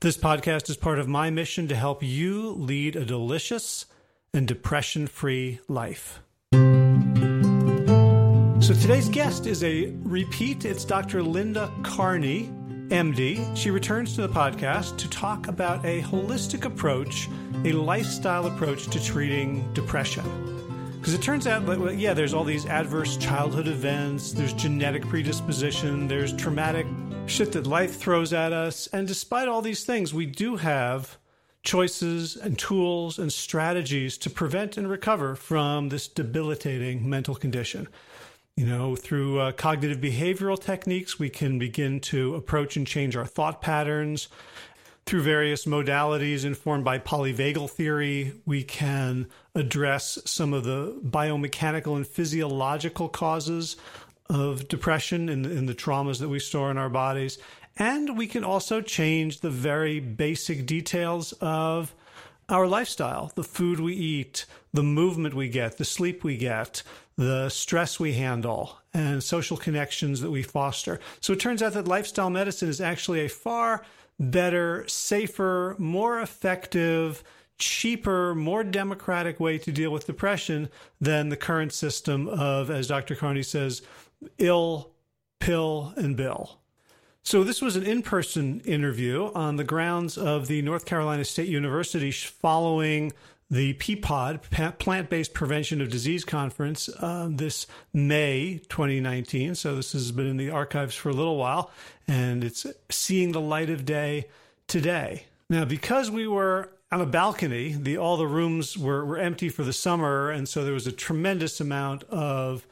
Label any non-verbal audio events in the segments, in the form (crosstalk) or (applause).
This podcast is part of my mission to help you lead a delicious and depression free life. So today's guest is a repeat. It's Dr. Linda Carney, MD. She returns to the podcast to talk about a holistic approach, a lifestyle approach to treating depression. Because it turns out that, yeah, there's all these adverse childhood events, there's genetic predisposition, there's traumatic shit that life throws at us. And despite all these things, we do have choices and tools and strategies to prevent and recover from this debilitating mental condition. You know, through uh, cognitive behavioral techniques, we can begin to approach and change our thought patterns. Through various modalities informed by polyvagal theory, we can address some of the biomechanical and physiological causes of depression and, and the traumas that we store in our bodies. And we can also change the very basic details of our lifestyle the food we eat, the movement we get, the sleep we get, the stress we handle, and social connections that we foster. So it turns out that lifestyle medicine is actually a far better, safer, more effective, cheaper, more democratic way to deal with depression than the current system of, as Dr. Carney says, ill, pill, and bill. So, this was an in person interview on the grounds of the North Carolina State University following the PPOD, Plant Based Prevention of Disease Conference, uh, this May 2019. So, this has been in the archives for a little while and it's seeing the light of day today. Now, because we were on a balcony, the, all the rooms were, were empty for the summer, and so there was a tremendous amount of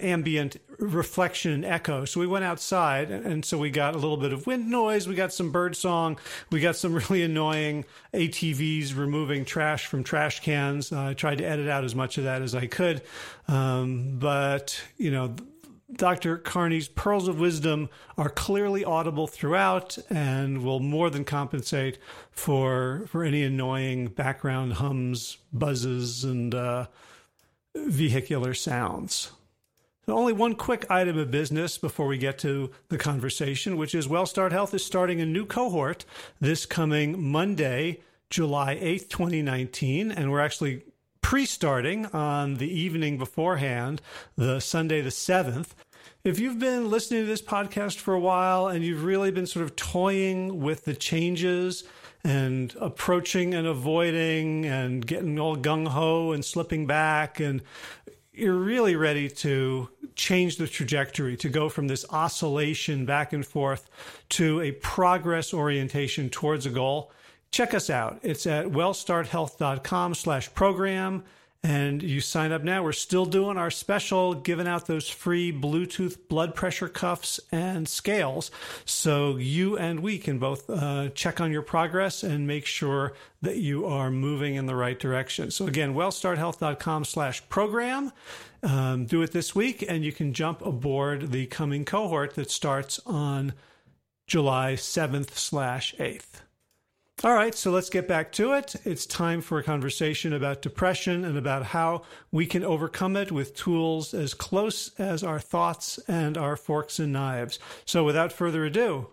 ambient reflection and echo. So we went outside, and so we got a little bit of wind noise. We got some bird song. We got some (laughs) really annoying ATVs removing trash from trash cans. Uh, I tried to edit out as much of that as I could, um, but you know. Dr. Carney's pearls of wisdom are clearly audible throughout and will more than compensate for for any annoying background hums, buzzes, and uh, vehicular sounds. Only one quick item of business before we get to the conversation, which is WellStart Health is starting a new cohort this coming Monday, July 8th, 2019. And we're actually pre starting on the evening beforehand, the Sunday the 7th. If you've been listening to this podcast for a while and you've really been sort of toying with the changes and approaching and avoiding and getting all gung ho and slipping back and you're really ready to change the trajectory to go from this oscillation back and forth to a progress orientation towards a goal check us out it's at wellstarthealth.com slash program and you sign up now. We're still doing our special, giving out those free Bluetooth blood pressure cuffs and scales. So you and we can both uh, check on your progress and make sure that you are moving in the right direction. So again, wellstarthealth.com slash program. Um, do it this week and you can jump aboard the coming cohort that starts on July 7th slash 8th. All right, so let's get back to it. It's time for a conversation about depression and about how we can overcome it with tools as close as our thoughts and our forks and knives. So without further ado,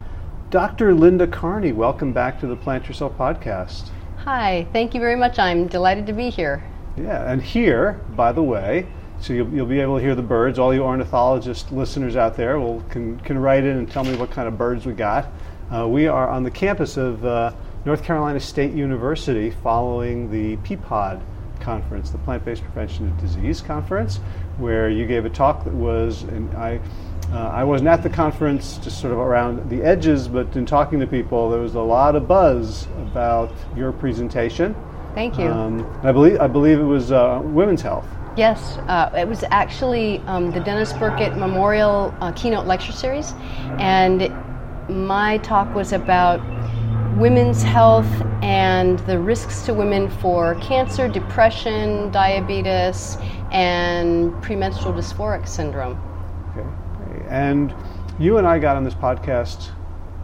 Dr. Linda Carney, welcome back to the Plant Yourself podcast. Hi, thank you very much. I'm delighted to be here. Yeah, and here, by the way, so you'll, you'll be able to hear the birds. All you ornithologist listeners out there will can, can write in and tell me what kind of birds we got. Uh, we are on the campus of uh, North Carolina State University following the PPOD conference, the Plant Based Prevention of Disease conference, where you gave a talk that was, and I, uh, I wasn't at the conference, just sort of around the edges, but in talking to people, there was a lot of buzz about your presentation. Thank you. Um, I believe I believe it was uh, women's health. Yes, uh, it was actually um, the Denis Burkitt Memorial uh, Keynote Lecture Series, and my talk was about women's health and the risks to women for cancer, depression, diabetes, and premenstrual dysphoric syndrome. Okay. And you and I got on this podcast,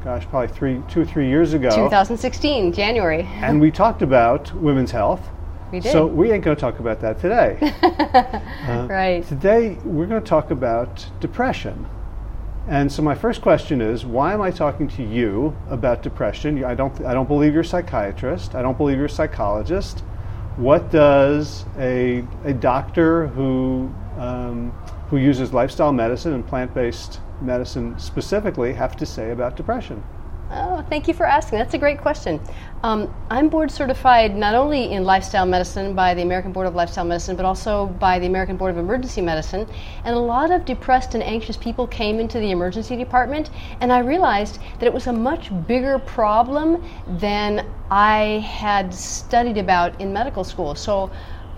gosh, probably three, two or three years ago. 2016, January. And we talked about women's health. We did. So we ain't going to talk about that today. (laughs) uh, right. Today we're going to talk about depression. And so my first question is, why am I talking to you about depression? I don't, I don't believe you're a psychiatrist. I don't believe you're a psychologist. What does a, a doctor who, um, who uses lifestyle medicine and plant-based medicine specifically have to say about depression? Oh, thank you for asking. That's a great question. Um, I'm board certified not only in lifestyle medicine by the American Board of Lifestyle Medicine, but also by the American Board of Emergency Medicine. And a lot of depressed and anxious people came into the emergency department, and I realized that it was a much bigger problem than I had studied about in medical school. So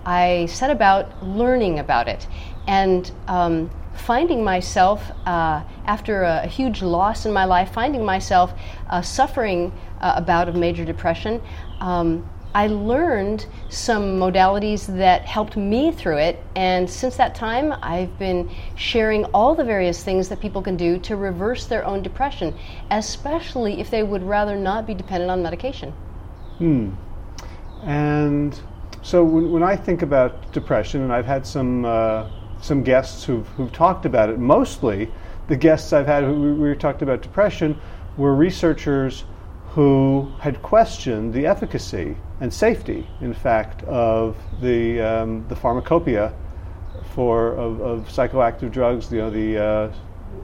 I set about learning about it. And um, finding myself, uh, after a, a, huge loss in my life, finding myself uh, suffering uh, a bout of major depression, um, I learned some modalities that helped me through it. And since that time, I've been sharing all the various things that people can do to reverse their own depression, especially if they would rather not be dependent on medication. Hmm. And so when, when I think about depression, and I've had some uh, some guests who've, who've talked about it. Mostly, the guests I've had who we talked about depression were researchers who had questioned the efficacy and safety, in fact, of the, um, the pharmacopoeia for, of, of, psychoactive drugs, you know, the uh,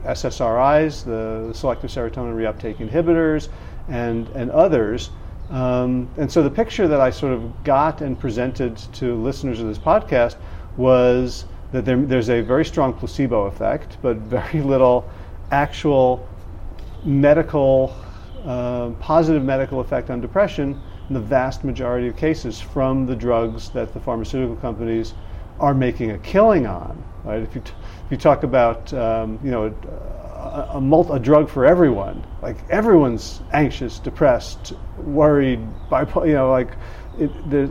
SSRIs, the selective serotonin reuptake inhibitors, and, and others. Um, and so the picture that I sort of got and presented to listeners of this podcast was that there, there's a very strong placebo effect, but very (laughs) little actual medical, uh, positive medical effect on depression in the vast majority of cases from the drugs that the pharmaceutical companies are making a killing on. Right? If you, t- if you talk about um, you know, a, a, a, drug for everyone, like everyone's anxious, depressed, worried, bipolar, you know, like it, there,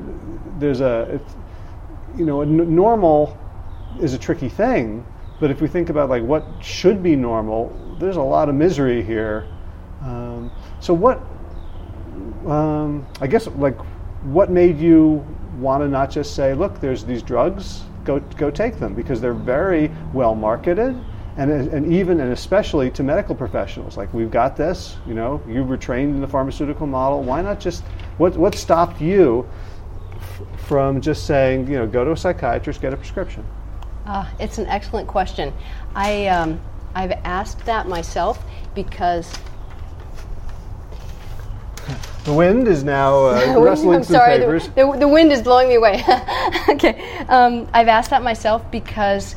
there's a, you know, a n- normal is a tricky thing. But if we think about like what should be normal, there's a lot of misery here. Um, so what? Um, I guess like what made you want to not just say, look, there's these drugs, go go take them because they're very well marketed. And, and even and especially to medical professionals, like we've got this, you know, you were trained in the pharmaceutical model. Why not just what what stopped you from just saying, you know, go to a psychiatrist, get a prescription? Uh, it's an excellent question. I, um, I've asked that myself because. (laughs) The wind is now uh, (laughs) rustling I'm sorry, the papers. The, (laughs) the, the, wind is blowing me away. okay, um, I've asked that myself because,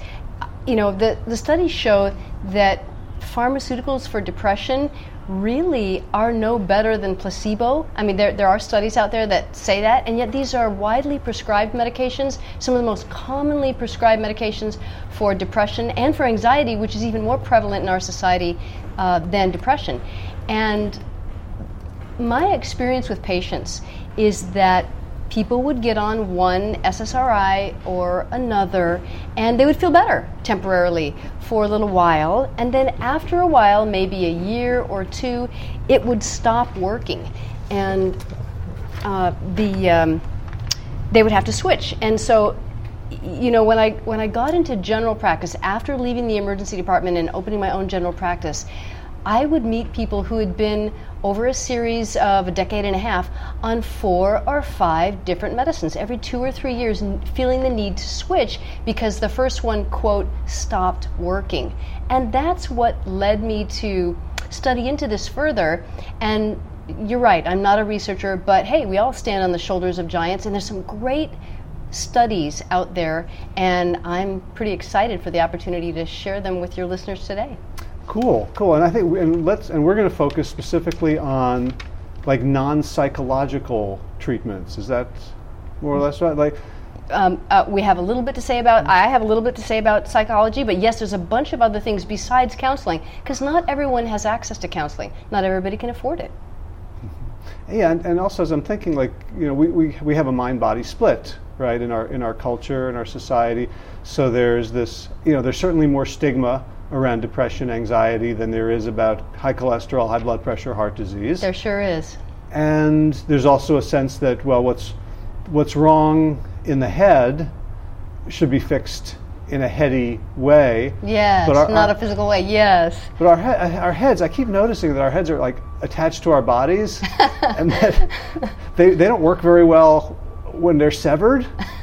you know, the, the studies show that pharmaceuticals for depression really are no better than placebo. I mean, there, there are studies out there that say that, and yet these are widely prescribed medications, some of the most commonly prescribed medications for depression and for anxiety, which is even more prevalent in our society uh, than depression. And my experience with patients is that people would get on one SSRI or another and they would feel better temporarily for a little while. And then after a while, maybe a year or two, it would stop working. And uh, the, um, they would have to switch. And so you know when I when I got into general practice after leaving the emergency department and opening my own general practice, I would meet people who had been over a series of a decade and a half on four or five different medicines every two or three years, feeling the need to switch because the first one, quote, stopped working. And that's what led me to study into this further. And you're right, I'm not a researcher, but hey, we all stand on the shoulders of giants, and there's some great studies out there, and I'm pretty excited for the opportunity to share them with your listeners today. Cool, cool. And I think, and let's, and we're going to focus specifically on like non-psychological treatments. Is that more or less right? Like, um, uh, we have a little bit to say about i have a little bit to say about psychology but yes there's a bunch of other things besides counseling because not everyone has access to counseling not everybody can afford it mm-hmm. yeah and, and also as i'm thinking like you know we, we, we have a mind body split right in our in our culture in our society so there's this you know there's certainly more stigma around depression, anxiety than there is about high cholesterol, high blood pressure, heart disease. There sure is. And there's also a sense that well, what's what's wrong in the head should be fixed in a heady way. Yes, but our, not our, a physical way. Yes. But our he- our heads, I keep noticing that our heads are like attached to our bodies, (laughs) and that they they don't work very well when they're severed (laughs)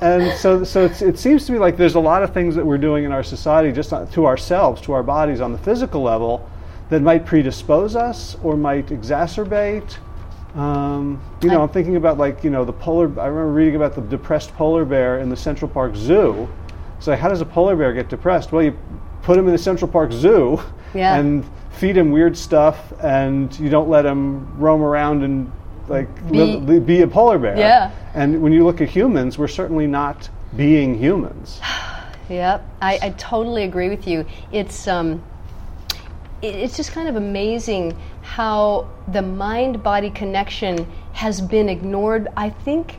and so, so it seems to me like there's a lot of things that we're doing in our society just to ourselves, to our bodies on the physical level, that might predispose us or might exacerbate. Um, you know, I, am thinking about like you know the polar. I remember reading about the depressed polar bear in the Central Park Zoo. So how does a polar bear get depressed? Well, you put him in the Central Park Zoo yeah. and feed him weird stuff, and you don't let him roam around and like be, live, be a polar bear. Yeah. And when you look at humans, we're certainly not being humans. (sighs) yep, I, I, totally agree with you. It's um, it, it's just kind of amazing how the mind-body connection has been ignored. I think.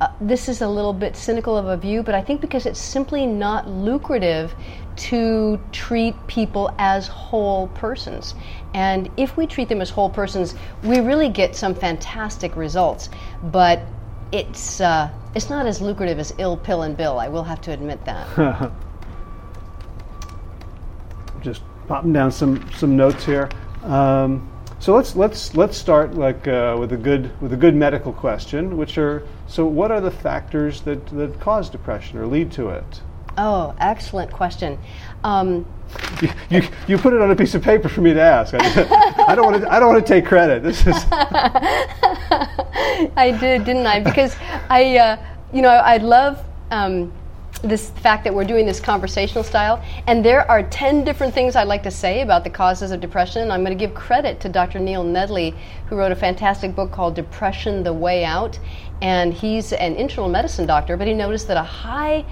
Uh, this is a little bit cynical of a view, but I think because it's simply not lucrative to treat people as whole persons. And if we treat them as whole persons, we really get some fantastic results. But it's uh, it's not as lucrative as ill pill and bill. I will have to admit that. (laughs) Just popping down some some notes here. Um, so let's let's let's start like uh, with a good with a good medical question, which are so what are the factors that that cause depression or lead to it? Oh, excellent question. Um, you, you, you, put it on a piece of paper for me to ask. I, don't want to. I don't want to take credit. This is. (laughs) I did, didn't I? Because I, uh, you know, I, love. Um, this fact that we're doing this conversational style, and there are 10 different things I'd like to say about the causes of depression. I'm going to give credit to Dr. Neil Nedley, who wrote a fantastic book called Depression the Way Out. And he's an internal medicine doctor, but he noticed that a high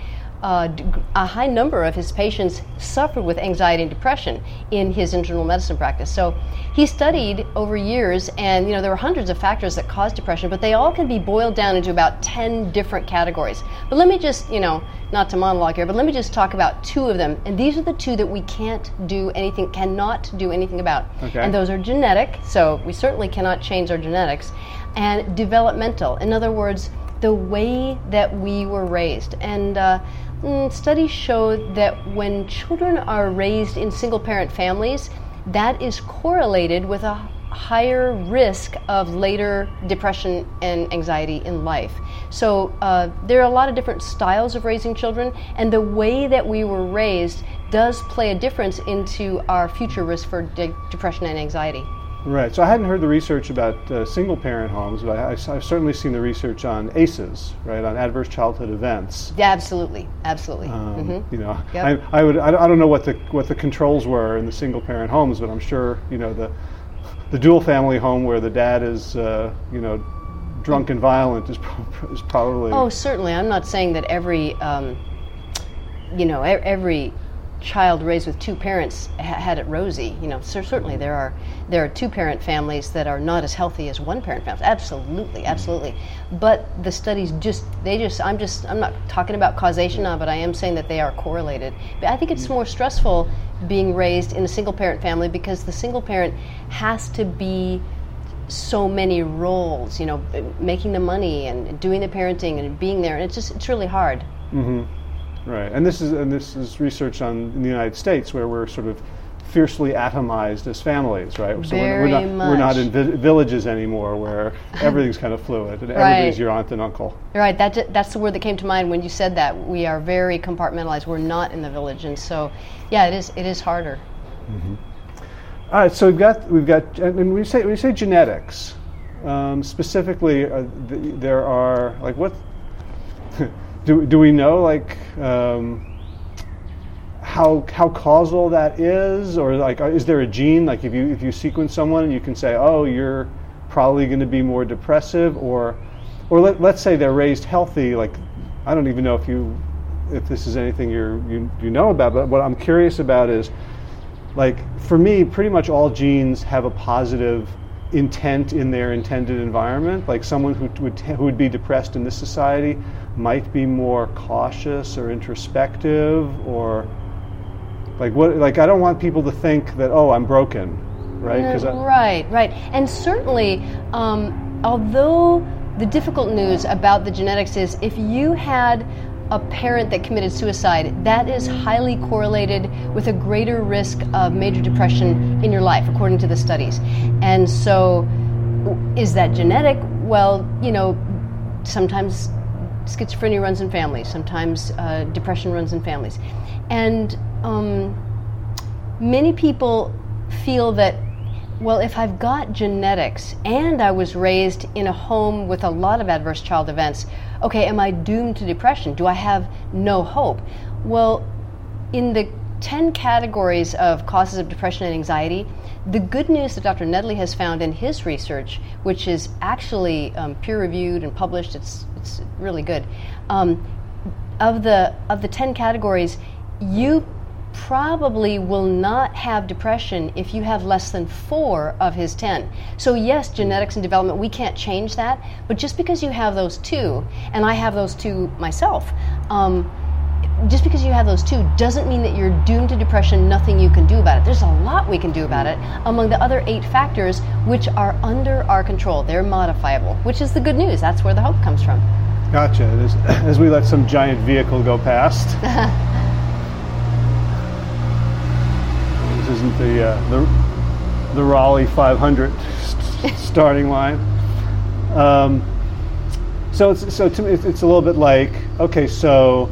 uh, a high number of his patients suffered with anxiety and depression in his internal medicine practice. So he studied over years, and you know there were hundreds of factors that cause depression, but they all can be boiled down into about ten different categories. But let me just, you know, not to monologue here, but let me just talk about two of them, and these are the two that we can't do anything, cannot do anything about, okay. and those are genetic. So we certainly cannot change our genetics, and developmental. In other words the way that we were raised. And uh, studies show that when children are raised in single parent families, that is correlated with a higher risk of later depression and anxiety in life. So uh, there are a lot of different styles of raising children, and the way that we were raised does play a difference into our future risk for de- depression and anxiety. Right. So I hadn't heard the research about uh, single parent homes, but I, have certainly seen the research on ACEs, right, on adverse childhood events. Yeah, absolutely, absolutely. Um, mm-hmm. You know, yep. I, I, would I don't know what the what the controls were in the single parent homes, but I'm sure you know the the dual family home where the dad is uh, you know drunk and violent is pro- is probably. Oh, certainly. I'm not saying that every um, you know every child raised with two parents ha- had it rosy. You know, so certainly there are there are two parent families that are not as healthy as one parent families. Absolutely, absolutely. But the studies just they just I'm just I'm not talking about causation now, but I am saying that they are correlated. But I think it's more stressful being raised in a single parent family because the single parent has to be so many roles, you know, making the money and doing the parenting and being there, and it's just it's really hard. Mm-hmm. Right, and this is and this is research on in the United States where we're sort of fiercely atomized as families, right? So Very we're, not, much. we're not in vi- villages anymore where (laughs) everything's kind of fluid and right. everybody's your aunt and uncle. Right. That, that's the word that came to mind when you said that. We are very compartmentalized. We're not in the village, and so yeah, it is. It is harder. Mm-hmm. All right. So we've got we've got and we say we say genetics. Um, specifically, uh, th- there are like what (laughs) do do we know like. Um, how how causal that is, or like uh, is there a gene? Like if you if you sequence someone, you can say, oh, you're probably going to be more depressive, or or let, let's say they're raised healthy. Like I don't even know if you if this is anything you you you know about, but what I'm curious about is like for me, pretty much all genes have a positive intent in their intended environment. Like someone who would who would be depressed in this society might be more cautious or introspective or like what? Like I don't want people to think that oh I'm broken, right? Uh, right, right, and certainly, um, although the difficult news about the genetics is if you had a parent that committed suicide, that is highly correlated with a greater risk of major depression in your life, according to the studies. And so, is that genetic? Well, you know, sometimes schizophrenia runs in families, sometimes uh, depression runs in families. And um, many people feel that, well, if I've got genetics and I was raised in a home with a lot of adverse child events, okay, am I doomed to depression? Do I have no hope? Well, in the 10 categories of causes of depression and anxiety, the good news that Dr. Nedley has found in his research, which is actually um, peer reviewed and published, it's, it's really good. Um, of the of the 10 categories, you probably will not have depression if you have less than four of his 10. So, yes, genetics and development, we can't change that, but just because you have those two, and I have those two myself, um, just because you have those two doesn't mean that you're doomed to depression, nothing you can do about it. There's a lot we can do about it among the other eight factors which are under our control. They're modifiable, which is the good news. That's where the hope comes from. Gotcha. As, (coughs) as we let some giant vehicle go past. (laughs) This isn't the uh, the, the Raleigh 500 st- (laughs) starting line. Um, so it's, so to me, it's a little bit like okay, so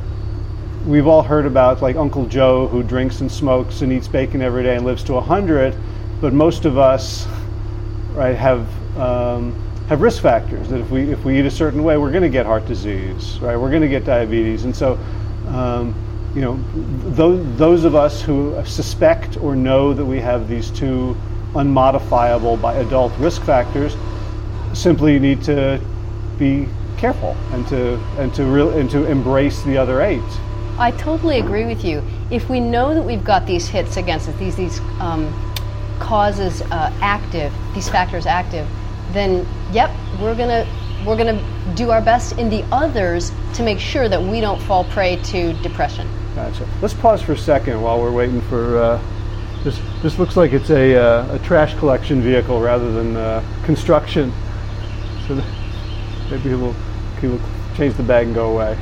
we've all heard about like Uncle Joe who drinks and smokes and eats bacon every day and lives to 100, but most of us, right, have um, have risk factors that if we if we eat a certain way, we're going to get heart disease, right? We're going to get diabetes, and so. Um, you know, those, those of us who suspect or know that we have these two unmodifiable by adult risk factors simply need to be careful and to and to re- and to embrace the other eight. I totally agree with you. If we know that we've got these hits against us, these these um, causes uh, active, these factors active, then yep, we're gonna we're gonna do our best in the others to make sure that we don't fall prey to depression. Gotcha. Let's pause for a second while we're waiting for. Uh, this this looks like it's a, uh, a trash collection vehicle rather than uh, construction. So (laughs) maybe we'll, we'll change the bag and go away.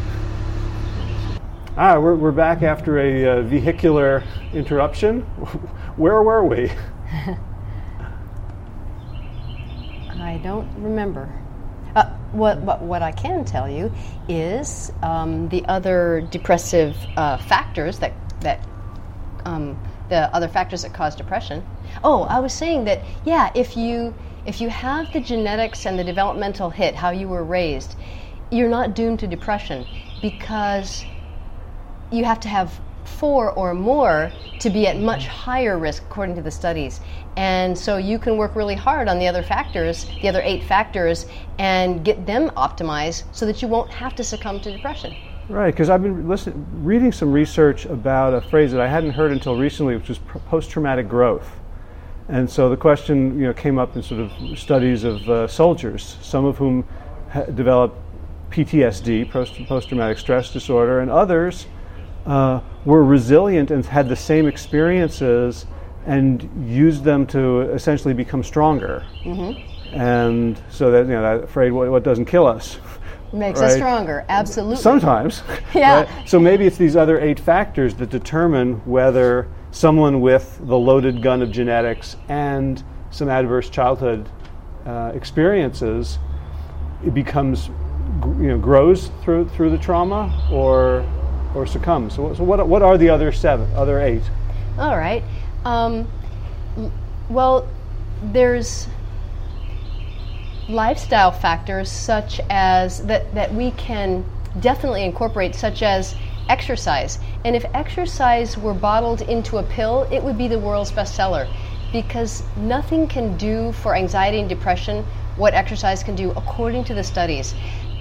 Ah, we're, we're back after a uh, vehicular interruption. (laughs) Where were we? (laughs) I don't remember. Uh, what, what, what, I can tell you is um, the other depressive uh, factors that, that um, the other factors that cause depression. Oh, I was saying that, yeah, if you, if you have the genetics and the developmental hit, how you were raised, you're not doomed to depression because you have to have four or more to be at much higher risk according to the studies. And so you can work really hard on the other factors, the other eight factors, and get them optimized so that you won't have to succumb to depression. Right, because I've been listen, reading some research about a phrase that I hadn't heard until recently, which was post-traumatic growth. And so the question, you know, came up in sort of studies of uh, soldiers, some of whom ha- developed PTSD, post-traumatic stress disorder, and others uh, were resilient and had the same experiences and used them to essentially become stronger. Mm-hmm. And so that, you know, that afraid what, what doesn't kill us. (laughs) Makes right? us stronger, absolutely. Sometimes. (laughs) (laughs) yeah. Right? So maybe it's these other eight factors that determine whether someone with the loaded gun of genetics and some adverse childhood uh, experiences, it becomes, you know, grows through through the trauma or or succumb. So, so what what are the other seven, other eight? All right. Um, well, there's lifestyle factors such as that that we can definitely incorporate, such as exercise. And if exercise were bottled into a pill, it would be the world's bestseller because nothing can do for anxiety and depression what exercise can do according to the studies.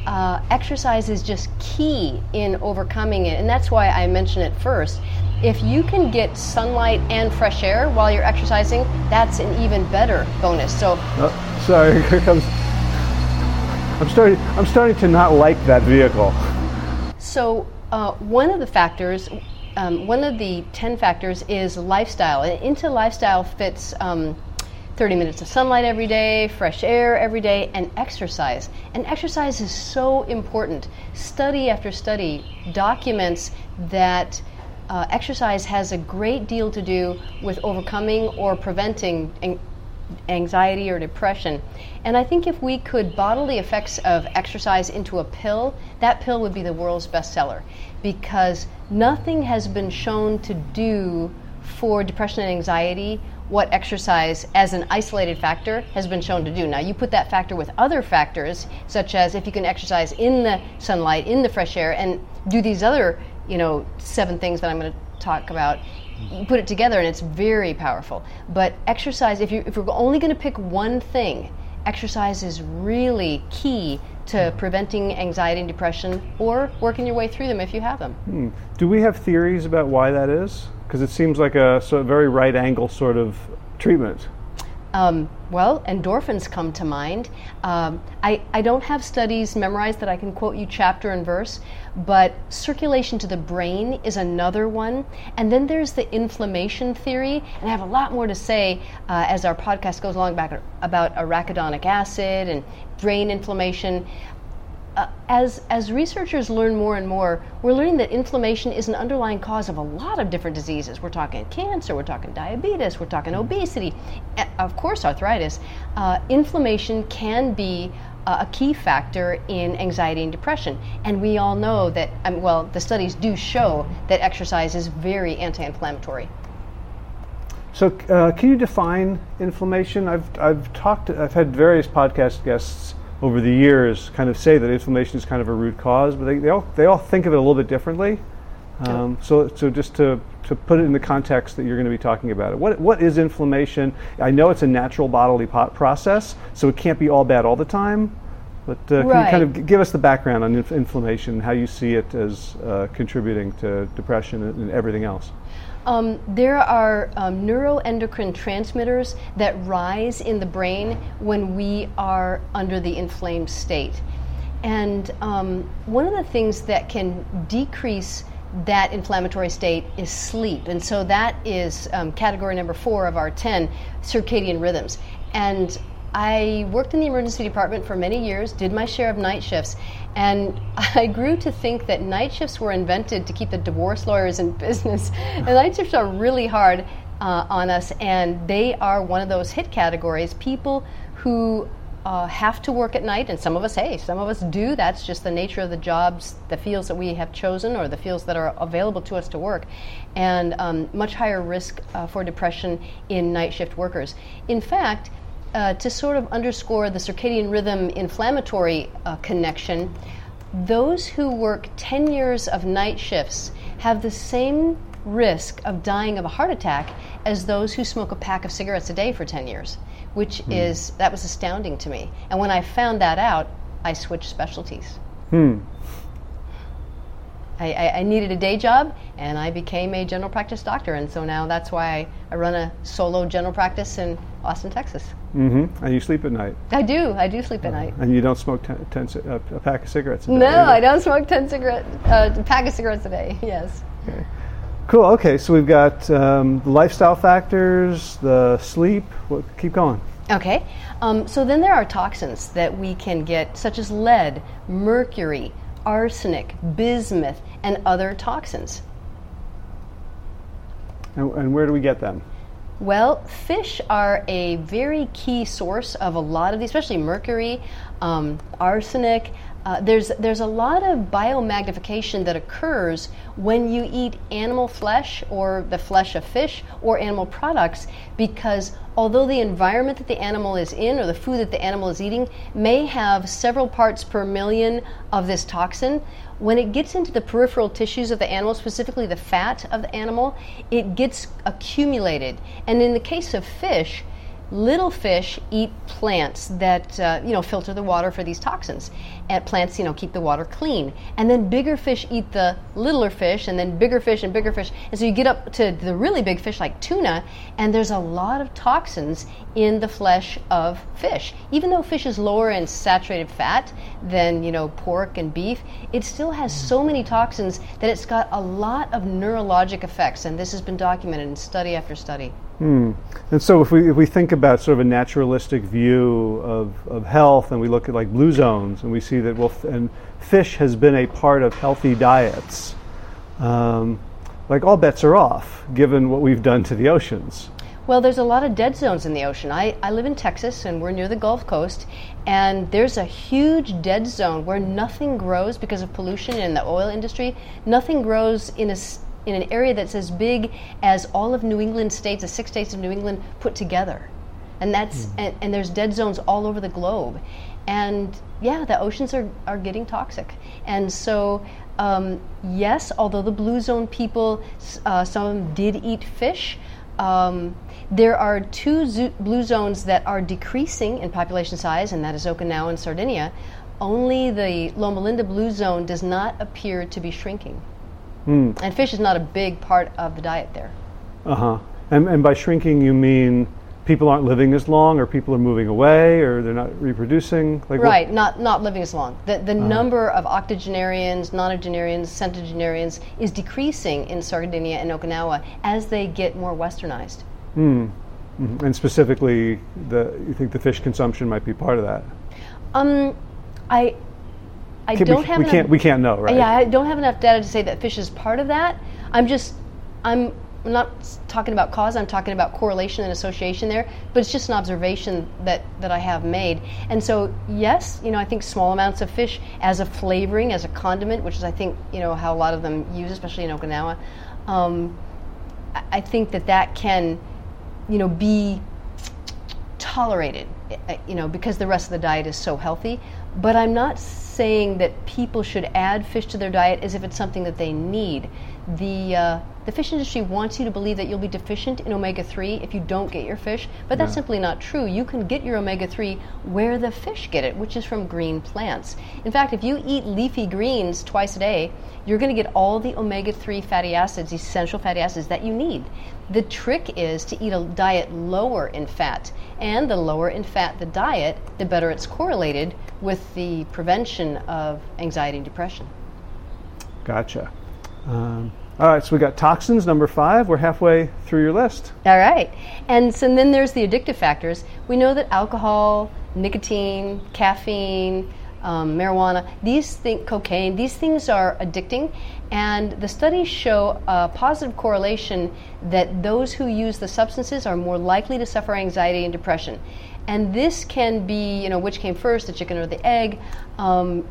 Uh, exercise is just key in overcoming it, and that's why I mention it first. If you can get sunlight and fresh air while you're exercising, that's an even better bonus. So, oh, sorry, (laughs) here comes. I'm starting. I'm starting to not like that vehicle. So, uh, one of the factors, um, one of the 10 factors is lifestyle. And into lifestyle fits um, 30 minutes of sunlight every day, fresh air every day, and exercise. And exercise is so important. Study after study documents that uh, exercise has a great deal to do with overcoming or preventing anxiety or depression. And I think if we could bottle the effects of exercise into a pill, that pill would be the world's bestseller because nothing has been shown to do for depression and anxiety what exercise as an isolated factor has been shown to do. Now, you put that factor with other factors, such as if you can exercise in the sunlight, in the fresh air, and do these other, you know, seven things that I'm going to talk about, you put it together and it's very powerful. But exercise, if you if you're only going to pick one thing, exercise is really key to preventing anxiety and depression or working your way through them if you have them. Hmm. Do we have theories about why that is? Because it seems like a, a very right angle sort of treatment. Um, well, endorphins come to mind. Um, I, I don't have studies memorized that I can quote you chapter and verse, but circulation to the brain is another one. And then there's the inflammation theory, and I have a lot more to say uh, as our podcast goes along back about arachidonic acid and brain inflammation uh, as as researchers learn more and more, we're learning that inflammation is an underlying cause of a lot of different diseases. We're talking cancer, we're talking diabetes, we're talking obesity, of course, arthritis. Uh, inflammation can be uh, a key factor in anxiety and depression, and we all know that. Um, well, the studies do show that exercise is very anti-inflammatory. So, uh, can you define inflammation? I've I've talked. I've had various podcast guests over the years kind of say that inflammation is kind of a root cause, but they, they all they all think of it a little bit differently. Um, so, so just to, to put it in the context that you're going to be talking about it, what what is inflammation? I know it's a natural bodily process, so it can't be all bad all the time. But uh, right. can you kind of g- give us the background on inf- inflammation, how you see it as uh, contributing to depression and, and everything else? Um, there are um, neuroendocrine transmitters that rise in the brain when we are under the inflamed state. And um, one of the things that can decrease that inflammatory state is sleep. And so that is um, category number four of our 10 circadian rhythms. And I worked in the emergency department for many years, did my share of night shifts, and (laughs) I grew to think that night shifts were invented to keep the divorce lawyers in (laughs) business. and night shifts are really hard uh, on us, and they are one of those hit categories. People who uh, have to work at night, and some of us, hey, some of us do. That's just the nature of the jobs, the fields that we have chosen, or the fields that are available to us to work, and um, much higher risk uh, for depression in night shift workers. In fact, uh, to sort of underscore the circadian rhythm inflammatory uh, connection, those who work 10 years of night shifts have the same risk of dying of a heart attack as those who smoke a pack of cigarettes a day for 10 years, which hmm. is, that was astounding to me. And when I found that out, I switched specialties. Hmm. I, I, I, needed a day job and I became a general practice doctor. And so now that's why I, I run a solo general practice in Austin, Texas. Mm-hmm. And you sleep at night? I do. I do sleep at night. And you don't smoke ten, ten, uh, a pack of cigarettes a day? No, either. I don't smoke 10 cigarettes, uh, a pack of cigarettes a day, (laughs) yes. Okay. Cool. Okay, so we've got um, the lifestyle factors, the sleep. What, keep going. Okay. Um, so then there are toxins that we can get, such as lead, mercury, arsenic, bismuth, and other toxins. And, and where do we get them? Well, fish are a very key source of a lot of these, especially mercury, um, arsenic. Uh, there's there's a lot of biomagnification that occurs when you eat animal flesh or the flesh of fish or animal products because although the environment that the animal is in or the food that the animal is eating may have several parts per million of this toxin when it gets into the peripheral tissues of the animal, specifically the fat of the animal, it gets accumulated. And in the case of fish, little fish eat plants that uh, you know filter the water for these toxins. And plants you know keep the water clean. And then bigger fish eat the littler fish and then bigger fish and bigger fish. And so you get up to the really big fish like tuna and there's a lot of toxins in the flesh of fish. Even though fish is lower in saturated fat than you know pork and beef it still has so many toxins that it's got a lot of neurologic effects. And this has been documented in study after study Hmm. And so, if we if we think about sort of a naturalistic view of, of health, and we look at like blue zones, and we see that well, f- and fish has been a part of healthy diets. Um, like all bets are off, given what we've done to the oceans. Well, there's a lot of dead zones in the ocean. I, I live in Texas and we're near the Gulf Coast, and there's a huge dead zone where nothing grows because of pollution in the oil industry. Nothing grows in a in an area that's as big as all of New England states, the six states of New England put together. And that's mm. and, and, there's dead zones all over the globe. And yeah, the oceans are, are getting toxic. And so um, yes, although the blue zone people, uh, some of them did eat fish, um, there are two zo- blue zones that are decreasing in population size, and that is Okinawa and Sardinia. Only the Loma Linda blue zone does not appear to be shrinking. Mm. And fish is not a big part of the diet there. Uh huh. And, and by shrinking, you mean people aren't living as long, or people are moving away, or they're not reproducing? Like right, what? not not living as long. The the uh-huh. number of octogenarians, nonagenarians, centenarians is decreasing in Sardinia and Okinawa as they get more westernized. Hmm. Mm-hmm. And specifically, the you think the fish consumption might be part of that? Um, I I can, don't we, have. We enough, can't. We can't know, right? Yeah, I don't have enough data to say that fish is part of that. I'm just. I'm not talking about cause. I'm talking about correlation and association there. But it's just an observation that that I have made. And so, yes, you know, I think small amounts of fish as a flavoring, as a condiment, which is I think you know how a lot of them use, especially in Okinawa. Um, I think that that can, you know, be tolerated, eh, you know, because the rest of the diet is so healthy. But I'm not saying that people should add fish to their diet as if it's something that they need. The uh, the fish industry wants you to believe that you'll be deficient in omega 3 if you don't get your fish, but that's simply not true. You can get your omega 3 where the fish get it, which is from green plants. In fact, if you eat leafy greens twice a day, you're going to get all the omega 3 fatty acids, essential fatty acids that you need. The trick is to eat a diet lower in fat, and the lower in fat the diet, the better it's correlated with the prevention of anxiety and depression. Gotcha. Um, all right, so we got toxins, number five. We're halfway through your list. All right. And so then there's the addictive factors. We know that alcohol, nicotine, caffeine, um, marijuana, these things, cocaine, these things are addicting. And the studies show a positive correlation that those who use the substances are more likely to suffer anxiety and depression. And this can be, you know, which came first, the chicken or the egg. Um,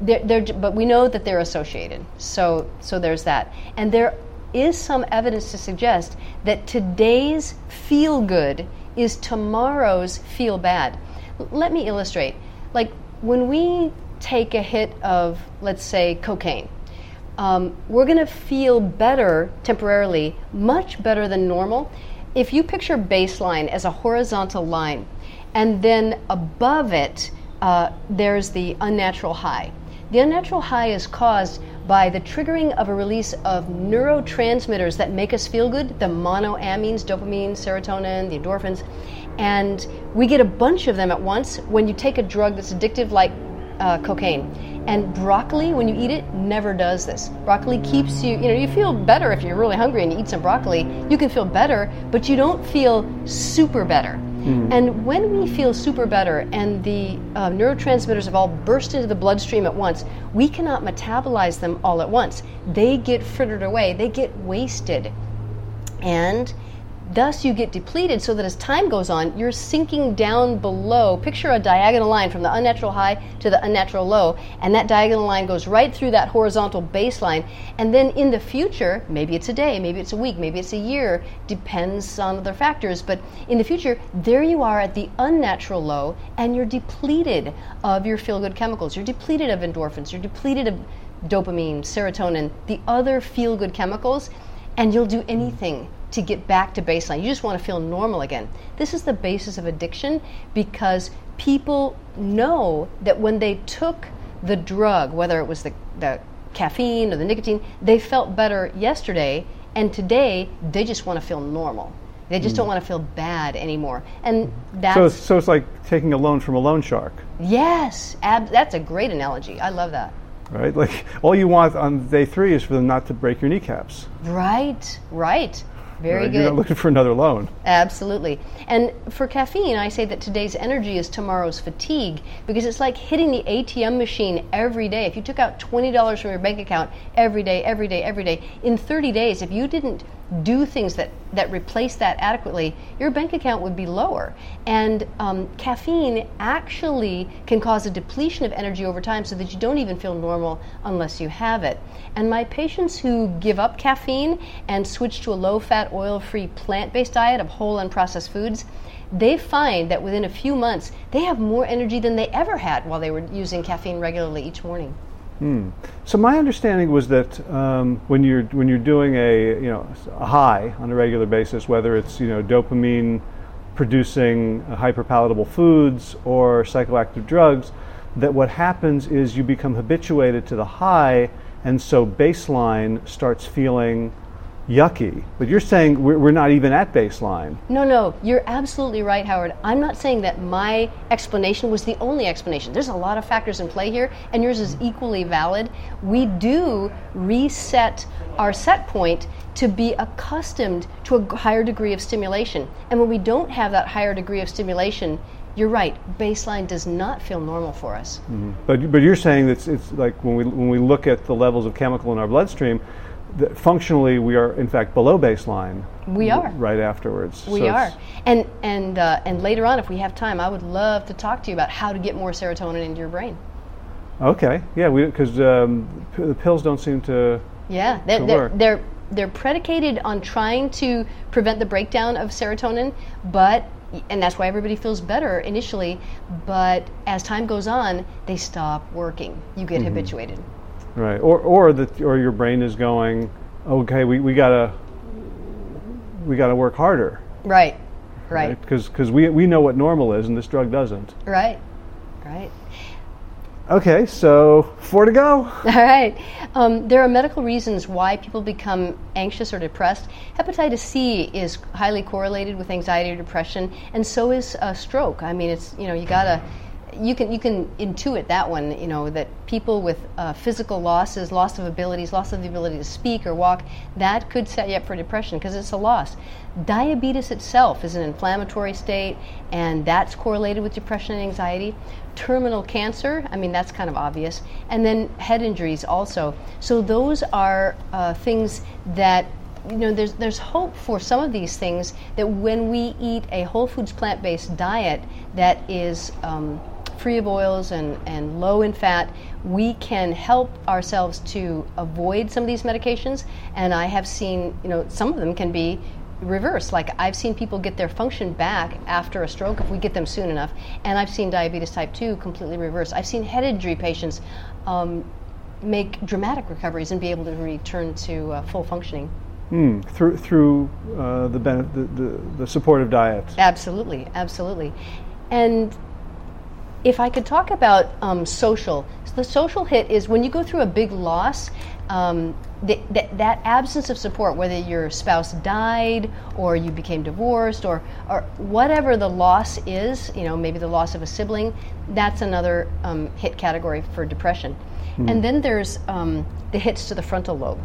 they're, they're, but we know that they're associated. So, so there's that. And there is some evidence to suggest that today's feel good is tomorrow's feel bad. L- let me illustrate. Like when we take a hit of, let's say, cocaine, um, we're going to feel better temporarily, much better than normal. If you picture baseline as a horizontal line, and then above it, uh, there's the unnatural high. The unnatural high is caused by the triggering of a release of neurotransmitters that make us feel good the monoamines, dopamine, serotonin, the endorphins. And we get a bunch of them at once when you take a drug that's addictive, like uh, cocaine. And broccoli, when you eat it, never does this. Broccoli keeps you, you know, you feel better if you're really hungry and you eat some broccoli. You can feel better, but you don't feel super better. Mm. And when we feel super better and the uh, neurotransmitters have all burst into the bloodstream at once, we cannot metabolize them all at once. They get frittered away, they get wasted. And Thus, you get depleted so that as time goes on, you're sinking down below. Picture a diagonal line from the unnatural high to the unnatural low, and that diagonal line goes right through that horizontal baseline. And then in the future, maybe it's a day, maybe it's a week, maybe it's a year, depends on other factors, but in the future, there you are at the unnatural low, and you're depleted of your feel good chemicals. You're depleted of endorphins, you're depleted of dopamine, serotonin, the other feel good chemicals, and you'll do anything to get back to baseline. You just want to feel normal again. This is the basis of addiction because people know that when they took the drug, whether it was the, the caffeine or the nicotine, they felt better yesterday, and today they just want to feel normal. They just mm. don't want to feel bad anymore, and that's so. It's, so it's like taking a loan from a loan shark. Yes, ab- that's a great analogy. I love that right? Like all you want on day three is for them not to break your kneecaps. Right, right. Very right? good. You're not looking for another loan. Absolutely. And for caffeine, I say that today's energy is tomorrow's fatigue because it's like hitting the ATM machine every day. If you took out $20 from your bank account every day, every day, every day, in 30 days, if you didn't do things that, that replace that adequately, your bank account would be lower. And um, caffeine actually can cause a depletion of energy over time so that you don't even feel normal unless you have it. And my patients who give up caffeine and switch to a low fat, oil free, plant based diet of whole unprocessed foods, they find that within a few months they have more energy than they ever had while they were using caffeine regularly each morning. Hmm. So my understanding was that um, when you're when you're doing a you know a high on a regular basis, whether it's you know dopamine producing hyperpalatable foods or psychoactive drugs, that what happens is you become habituated to the high, and so baseline starts feeling yucky. But you're saying we're, we're, not even at baseline. No, no, you're absolutely right, Howard. I'm not saying that my explanation was the only explanation. There's a lot of factors in play here, and yours is equally valid. We do reset our set point to be accustomed to a higher degree of stimulation. And when we don't have that higher degree of stimulation, you're right. Baseline does not feel normal for us. Mm-hmm. But but you're saying that it's, it's like when we when we look at the levels of chemical in our bloodstream, functionally we are in fact below baseline. We are right afterwards. We so are, and and uh, and later on, if we have time, I would love to talk to you about how to get more serotonin into your brain. Okay, yeah, because um, p- the pills don't seem to. Yeah, they're, to they're, they're they're predicated on trying to prevent the breakdown of serotonin, but and that's why everybody feels better initially. But as time goes on, they stop working. You get mm-hmm. habituated. Right. Or or that or your brain is going, okay, we, we gotta we gotta work harder. Right. Right. Because right? because we we know what normal is, and this drug doesn't. Right. Right. Okay, so four to go. (laughs) All right. Um, there are medical reasons why people become anxious or depressed. Hepatitis C is highly correlated with anxiety or depression, and so is a stroke. I mean, it's you know you gotta you can you can intuit that one. You know that people with uh, physical losses, loss of abilities, loss of the ability to speak or walk, that could set you up for depression because it's a loss. Diabetes itself is an inflammatory state, and that's correlated with depression and anxiety. Terminal cancer, I mean that's kind of obvious, and then head injuries also. So those are uh, things that you know, there's there's hope for some of these things that when we eat a whole foods plant-based diet that is um, free of oils and, and low in fat, we can help ourselves to avoid some of these medications. And I have seen, you know, some of them can be reversed. Like I've seen people get their function back after a stroke if we get them soon enough. And I've seen diabetes type 2 completely reversed. I've seen head injury patients um, make dramatic recoveries and be able to return to uh, full functioning. Mm, through through uh, the, the, the, the supportive diet. Absolutely, absolutely. And if I could talk about um, social, so the social hit is when you go through a big loss. Um, th- th- that absence of support, whether your spouse died or you became divorced or, or whatever the loss is, you know, maybe the loss of a sibling, that's another um, hit category for depression. Mm. And then there's um, the hits to the frontal lobe.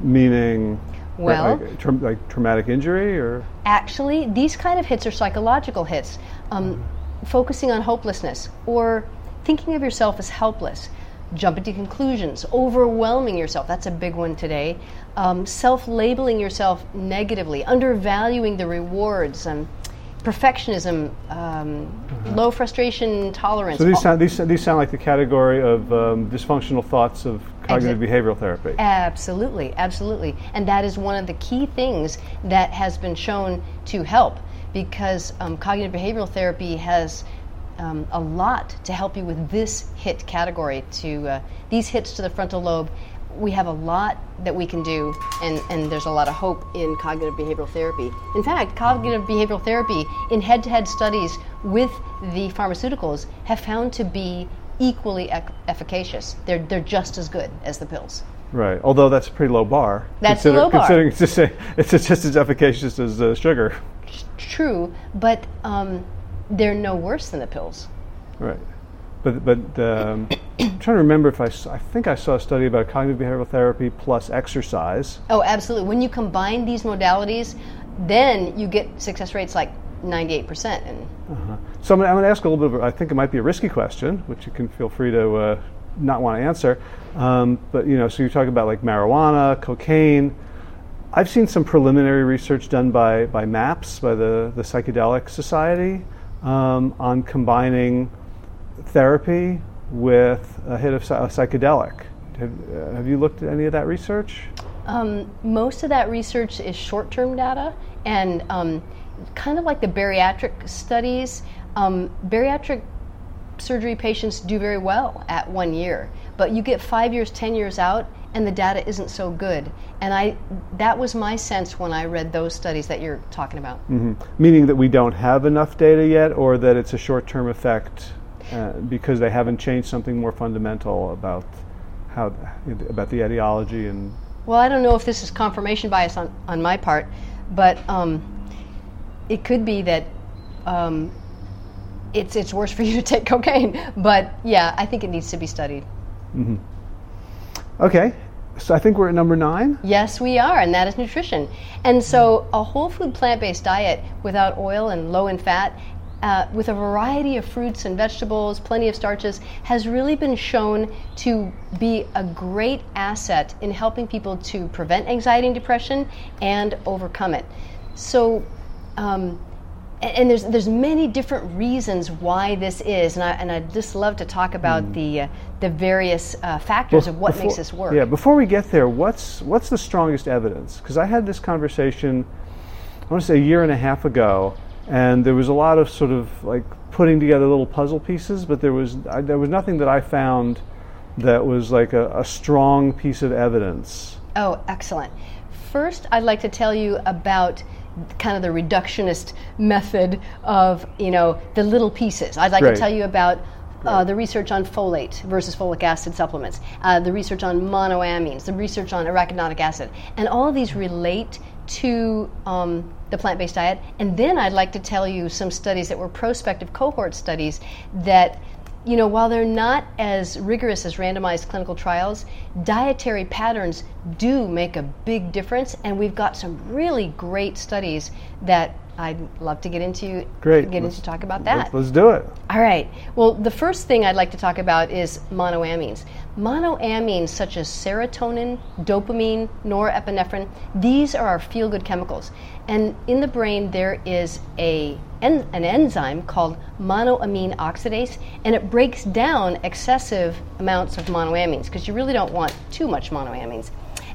Meaning? Well, like, tra- like, traumatic injury, or actually, these kind of hits are psychological hits, um, focusing on hopelessness or thinking of yourself as helpless. jumping to conclusions, overwhelming yourself. That's a big one today. Um, Self labeling yourself negatively, undervaluing the rewards, um, perfectionism, um, low frustration tolerance. So these sound, these, these sound like the category of um, dysfunctional thoughts of cognitive Exit. behavioral therapy. Absolutely, absolutely. And that is one of the key things that has been shown to help because um, cognitive behavioral therapy has um, a lot to help you with this hit category. To uh, these hits to the frontal lobe, we have a lot that we can do, and, and there's a lot of hope in cognitive behavioral therapy. In fact, cognitive behavioral therapy in head to head studies with the pharmaceuticals have found to be equally ec- efficacious. They're, they're just as good as the pills. Right. Although that's a pretty low bar. That's a low bar. Considering it's (laughs) just, it's just as efficacious as uh, sugar. True, but um, they're no worse than the pills. Right. But but um, I'm trying to remember if I, I think I saw a study about cognitive behavioral therapy plus exercise. Oh, absolutely. When you combine these modalities, then you get success rates like 98%. And So I'm, going to ask a little bit. Of, I think it might be a risky question, which you can feel free to uh, not want to answer. Um, but you know, so you're talking about like marijuana, cocaine. I've seen some preliminary research done by by MAPS, by the the Psychedelic Society, um, on combining therapy with a hit of a psychedelic. Have, uh, have you looked at any of that research? um, most of that research is short term data and um, kind of like the bariatric studies. Um, bariatric surgery patients do very well at one year, but you get five years, 10 years out, and the data isn't so good. And I, that was my sense when I read those studies that you're talking about. Mm-hmm. Meaning that we don't have enough data yet, or that it's a short-term effect uh, because they haven't changed something more fundamental about how about the ideology and Well, I don't know if this is confirmation bias on, on my part, but um, it could be that um, it's, it's worse for (laughs) you to take cocaine. But yeah, I think it needs to be studied. okay. So I think we're at number nine. Yes, we are, and that is nutrition. And so, a whole food plant based diet without oil and low in fat, uh, with a variety of fruits and vegetables, plenty of starches, has really been shown to be a great asset in helping people to prevent anxiety and depression and overcome it. So, um, and, there's there's many different reasons why this is, and I and I'd just love to talk about the uh, the various uh, factors of what makes this work. Yeah. Before we get there, what's what's the strongest evidence? Because I had this conversation, I want to say a year and a half ago, and there was a lot of sort of like putting together little puzzle pieces, but there was I, there was nothing that I found that was like a, a strong piece of evidence. Oh, excellent. First, I'd like to tell you about kind of the reductionist method of, you know, the little pieces. I'd like Great. to tell you about uh, the research on folate versus folic acid supplements, uh, the research on monoamines, the research on arachidonic acid, and all of these relate to um, the plant-based diet. And then I'd like to tell you some studies that were prospective cohort studies that you know, while they're not as rigorous as randomized clinical trials, dietary patterns do make a big difference, and we've got some really great studies that I'd love to get into. Great. Get Let's- into talk about that. Let's, let's do it. All right. Well, the first thing I'd like to talk about is monoamines. Monoamines such as serotonin, dopamine, norepinephrine, these are our feel good chemicals. And in the brain, there is a, en- an enzyme called monoamine oxidase, and it breaks down excessive amounts of monoamines because you really don't want too much monoamines.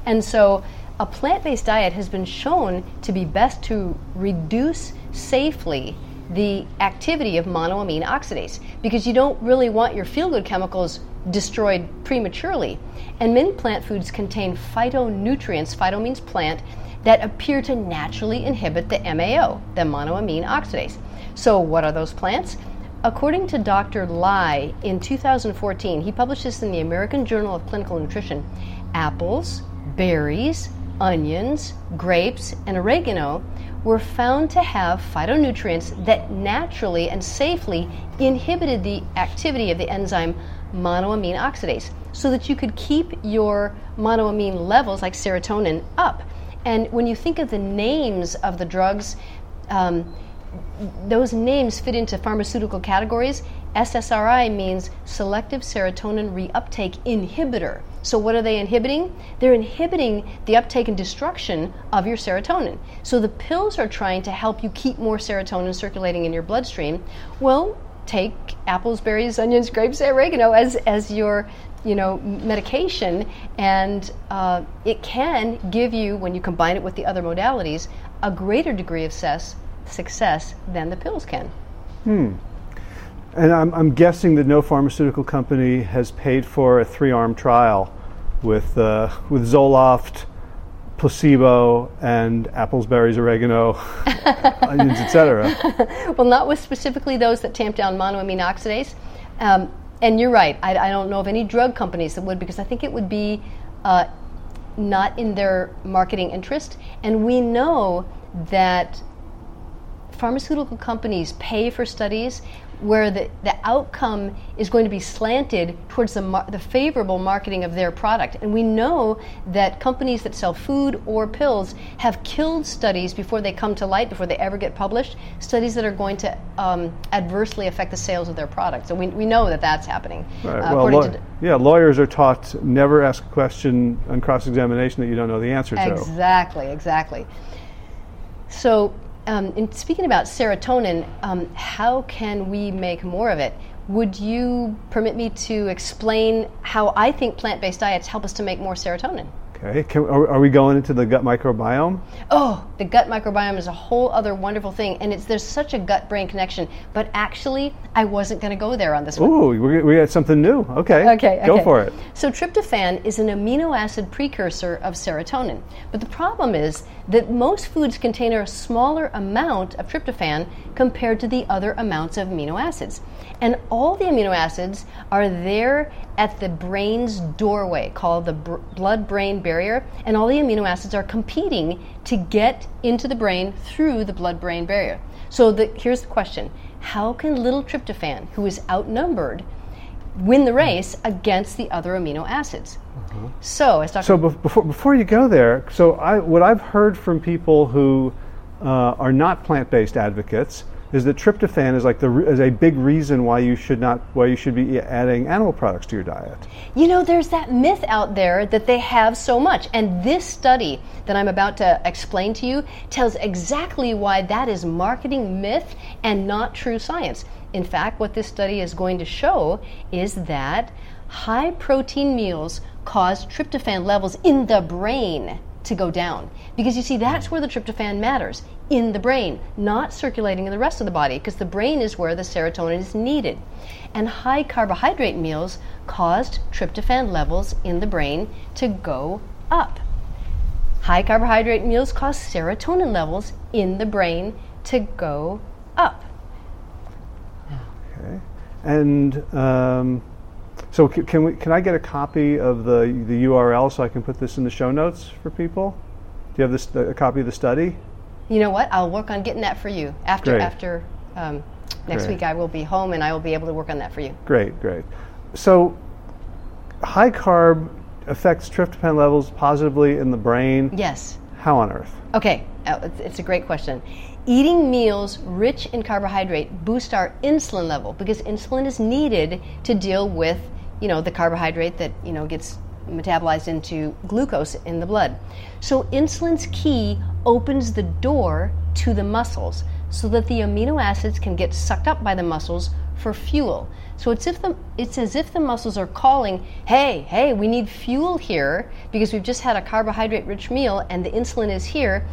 And so, a plant based diet has been shown to be best to reduce safely the activity of monoamine oxidase because you don't really want your feel good chemicals destroyed prematurely. And many plant foods contain phytonutrients, phyto means plant, that appear to naturally inhibit the MAO, the monoamine oxidase. So, what are those plants? According to Dr. Lai in 2014, he published this in the American Journal of Clinical Nutrition. Apples, berries, onions, grapes, and oregano were found to have phytonutrients that naturally and safely inhibited the activity of the enzyme monoamine oxidase so that you could keep your monoamine levels, like serotonin, up. And when you think of the names of the drugs, um, those names fit into pharmaceutical categories. SSRI means selective serotonin reuptake inhibitor. So, what are they inhibiting? They're inhibiting the uptake and destruction of your serotonin. So, the pills are trying to help you keep more serotonin circulating in your bloodstream. Well, take apples, berries, onions, grapes, oregano as, as your you know medication. And uh, it can give you when you combine it with the other modalities a greater degree of success, success than the pills can. Hmm. And I'm, I'm guessing that no pharmaceutical company has paid for a three-arm trial with uh, with zoloft placebo and apples, berries, oregano, (laughs) onions, etc. well, not with specifically those that tamp down monoamine oxidase. Um, and you're right. I, I, don't know of any drug companies that would because I think it would be uh, not in their marketing interest. And we know that pharmaceutical companies pay for studies where the, the outcome is going to be slanted towards the, mar- the favorable marketing of their product. And we know that companies that sell food or pills have killed studies before they come to light, before they ever get published, studies that are going to um, adversely affect the sales of their product. So we, we know that that's happening. Right. Uh, well, law- yeah, lawyers are taught never ask a question on cross examination that you don't know the answer to. Exactly, exactly. So um, in speaking about serotonin, um, how can we make more of it? Would you permit me to explain how I think plant based diets help us to make more serotonin? Okay. Can, are, are, we going into the gut microbiome? Oh, the gut microbiome is a whole other wonderful thing, and it's there's such a gut brain connection. But actually, I wasn't going to go there on this one. Ooh, we, we got something new. Okay. Okay. Go for it. So tryptophan is an amino acid precursor of serotonin, but the problem is that most foods contain a smaller amount of tryptophan compared to the other amounts of amino acids. And all the amino acids are there at the brain's doorway called the br- blood brain barrier, and all the amino acids are competing to get into the brain through the blood brain barrier. So the, here's the question How can little tryptophan, who is outnumbered, win the race against the other amino acids? Uh-huh. So, as Dr. So before before you go there, so I, what I've heard from people who uh, are not plant-based advocates is that tryptophan is like the is a big reason why you should not why you should be adding animal products to your diet. You know, there's that myth out there that they have so much, and this study that I'm about to explain to you tells exactly why that is marketing myth and not true science. In fact, what this study is going to show is that high protein meals cause tryptophan levels in the brain to go down. Because you see, that's where the tryptophan matters in the brain, not circulating in the rest of the body, because the brain is where the serotonin is needed. And high carbohydrate meals caused tryptophan levels in the brain to go up. High carbohydrate meals cause serotonin levels in the brain to go up. Okay. And um, so, can, we, can I get a copy of the, the URL so I can put this in the show notes for people? Do you have this, a copy of the study? You know what? I'll work on getting that for you after great. after um, next great. week. I will be home and I will be able to work on that for you. Great, great. So, high carb affects tryptophan levels positively in the brain. Yes. How on earth? Okay, uh, it's a great question. Eating meals rich in carbohydrate boost our insulin level because insulin is needed to deal with, you know, the carbohydrate that, you know, gets metabolized into glucose in the blood. So insulin's key opens the door to the muscles so that the amino acids can get sucked up by the muscles for fuel. So it's if the it's as if the muscles are calling, "Hey, hey, we need fuel here because we've just had a carbohydrate rich meal and the insulin is here."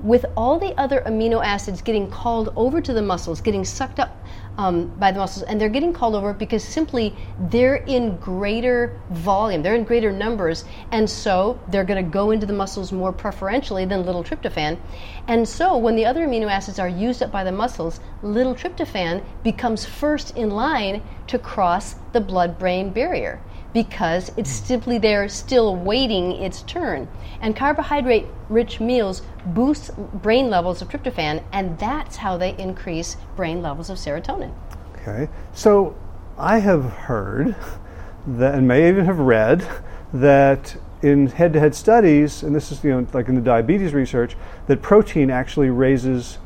with all the other amino acids getting called over to the muscles, getting sucked up um, by the muscles, and they're getting called over because simply they're in greater volume, they're in greater numbers, and so they're going to go into the muscles more preferentially than little tryptophan. And so when the other amino acids are used up by the muscles, little tryptophan becomes first in line to cross the blood brain barrier because it's hmm. simply there still waiting its turn. And carbohydrate rich meals boost brain levels of tryptophan, and that's how they increase brain levels of serotonin. Okay. So I have heard that, and may even have read, that in head to head studies, and this is you know, like in the diabetes research, that protein actually raises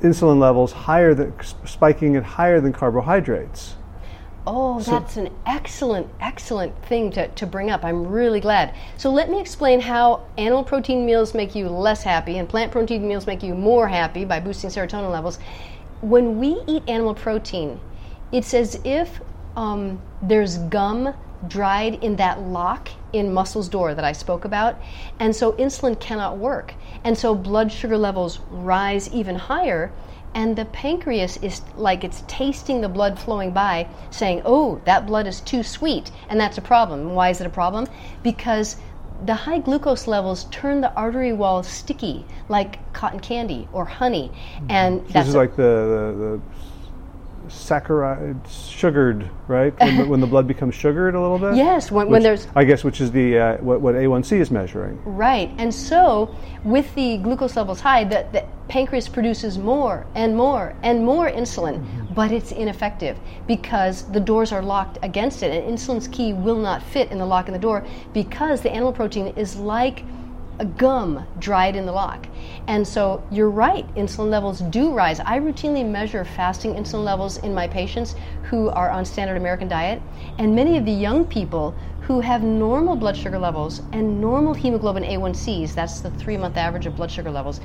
insulin levels higher than spiking it higher than carbohydrates. Oh, that's an excellent, excellent thing to, to bring up. I'm really glad. So, let me explain how animal protein meals make you less happy and plant protein meals make you more happy by boosting serotonin levels. When we eat animal protein, it's as if um, there's gum dried in that lock in muscle's door that I spoke about. And so insulin cannot work. And so blood sugar levels rise even higher. And the pancreas is like it's tasting the blood flowing by, saying, oh, that blood is too sweet. And that's a problem. Why is it a problem? Because the high glucose levels turn the artery walls sticky, like cotton candy or honey. And This that's is like the, the saccharide, sugared, right? When the, when the blood becomes sugared a little bit? Yes, when- when there's- I guess, which is the uh, what, what A1C is measuring. Right. And so, with the glucose levels high, the, the pancreas produces more and more and more insulin, but it's ineffective because the doors are locked against it, and insulin's key will not fit in the lock in the door because the animal protein is like a gum dried in the lock. And so you're right, insulin levels do rise. I routinely measure fasting insulin levels in my patients who are on standard American diet, and many of the young people who have normal blood sugar levels and normal hemoglobin A1Cs, that's the three month average of blood sugar levels,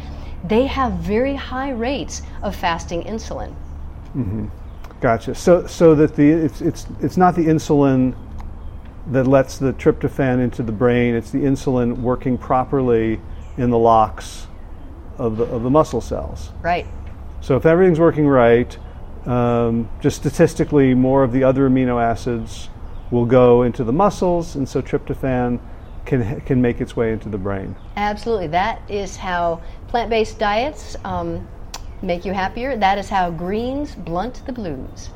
they have very high rates of fasting insulin. Mm-hmm. Gotcha. So, so that the it's it's it's not the insulin that lets the tryptophan into the brain. It's the insulin working properly in the locks of the of the muscle cells. Right. So if everything's working right, um, just statistically, more of the other amino acids will go into the muscles, and so tryptophan can can make its way into the brain. Absolutely. That is how plant based diets um, make you happier. That is how greens blunt the blues.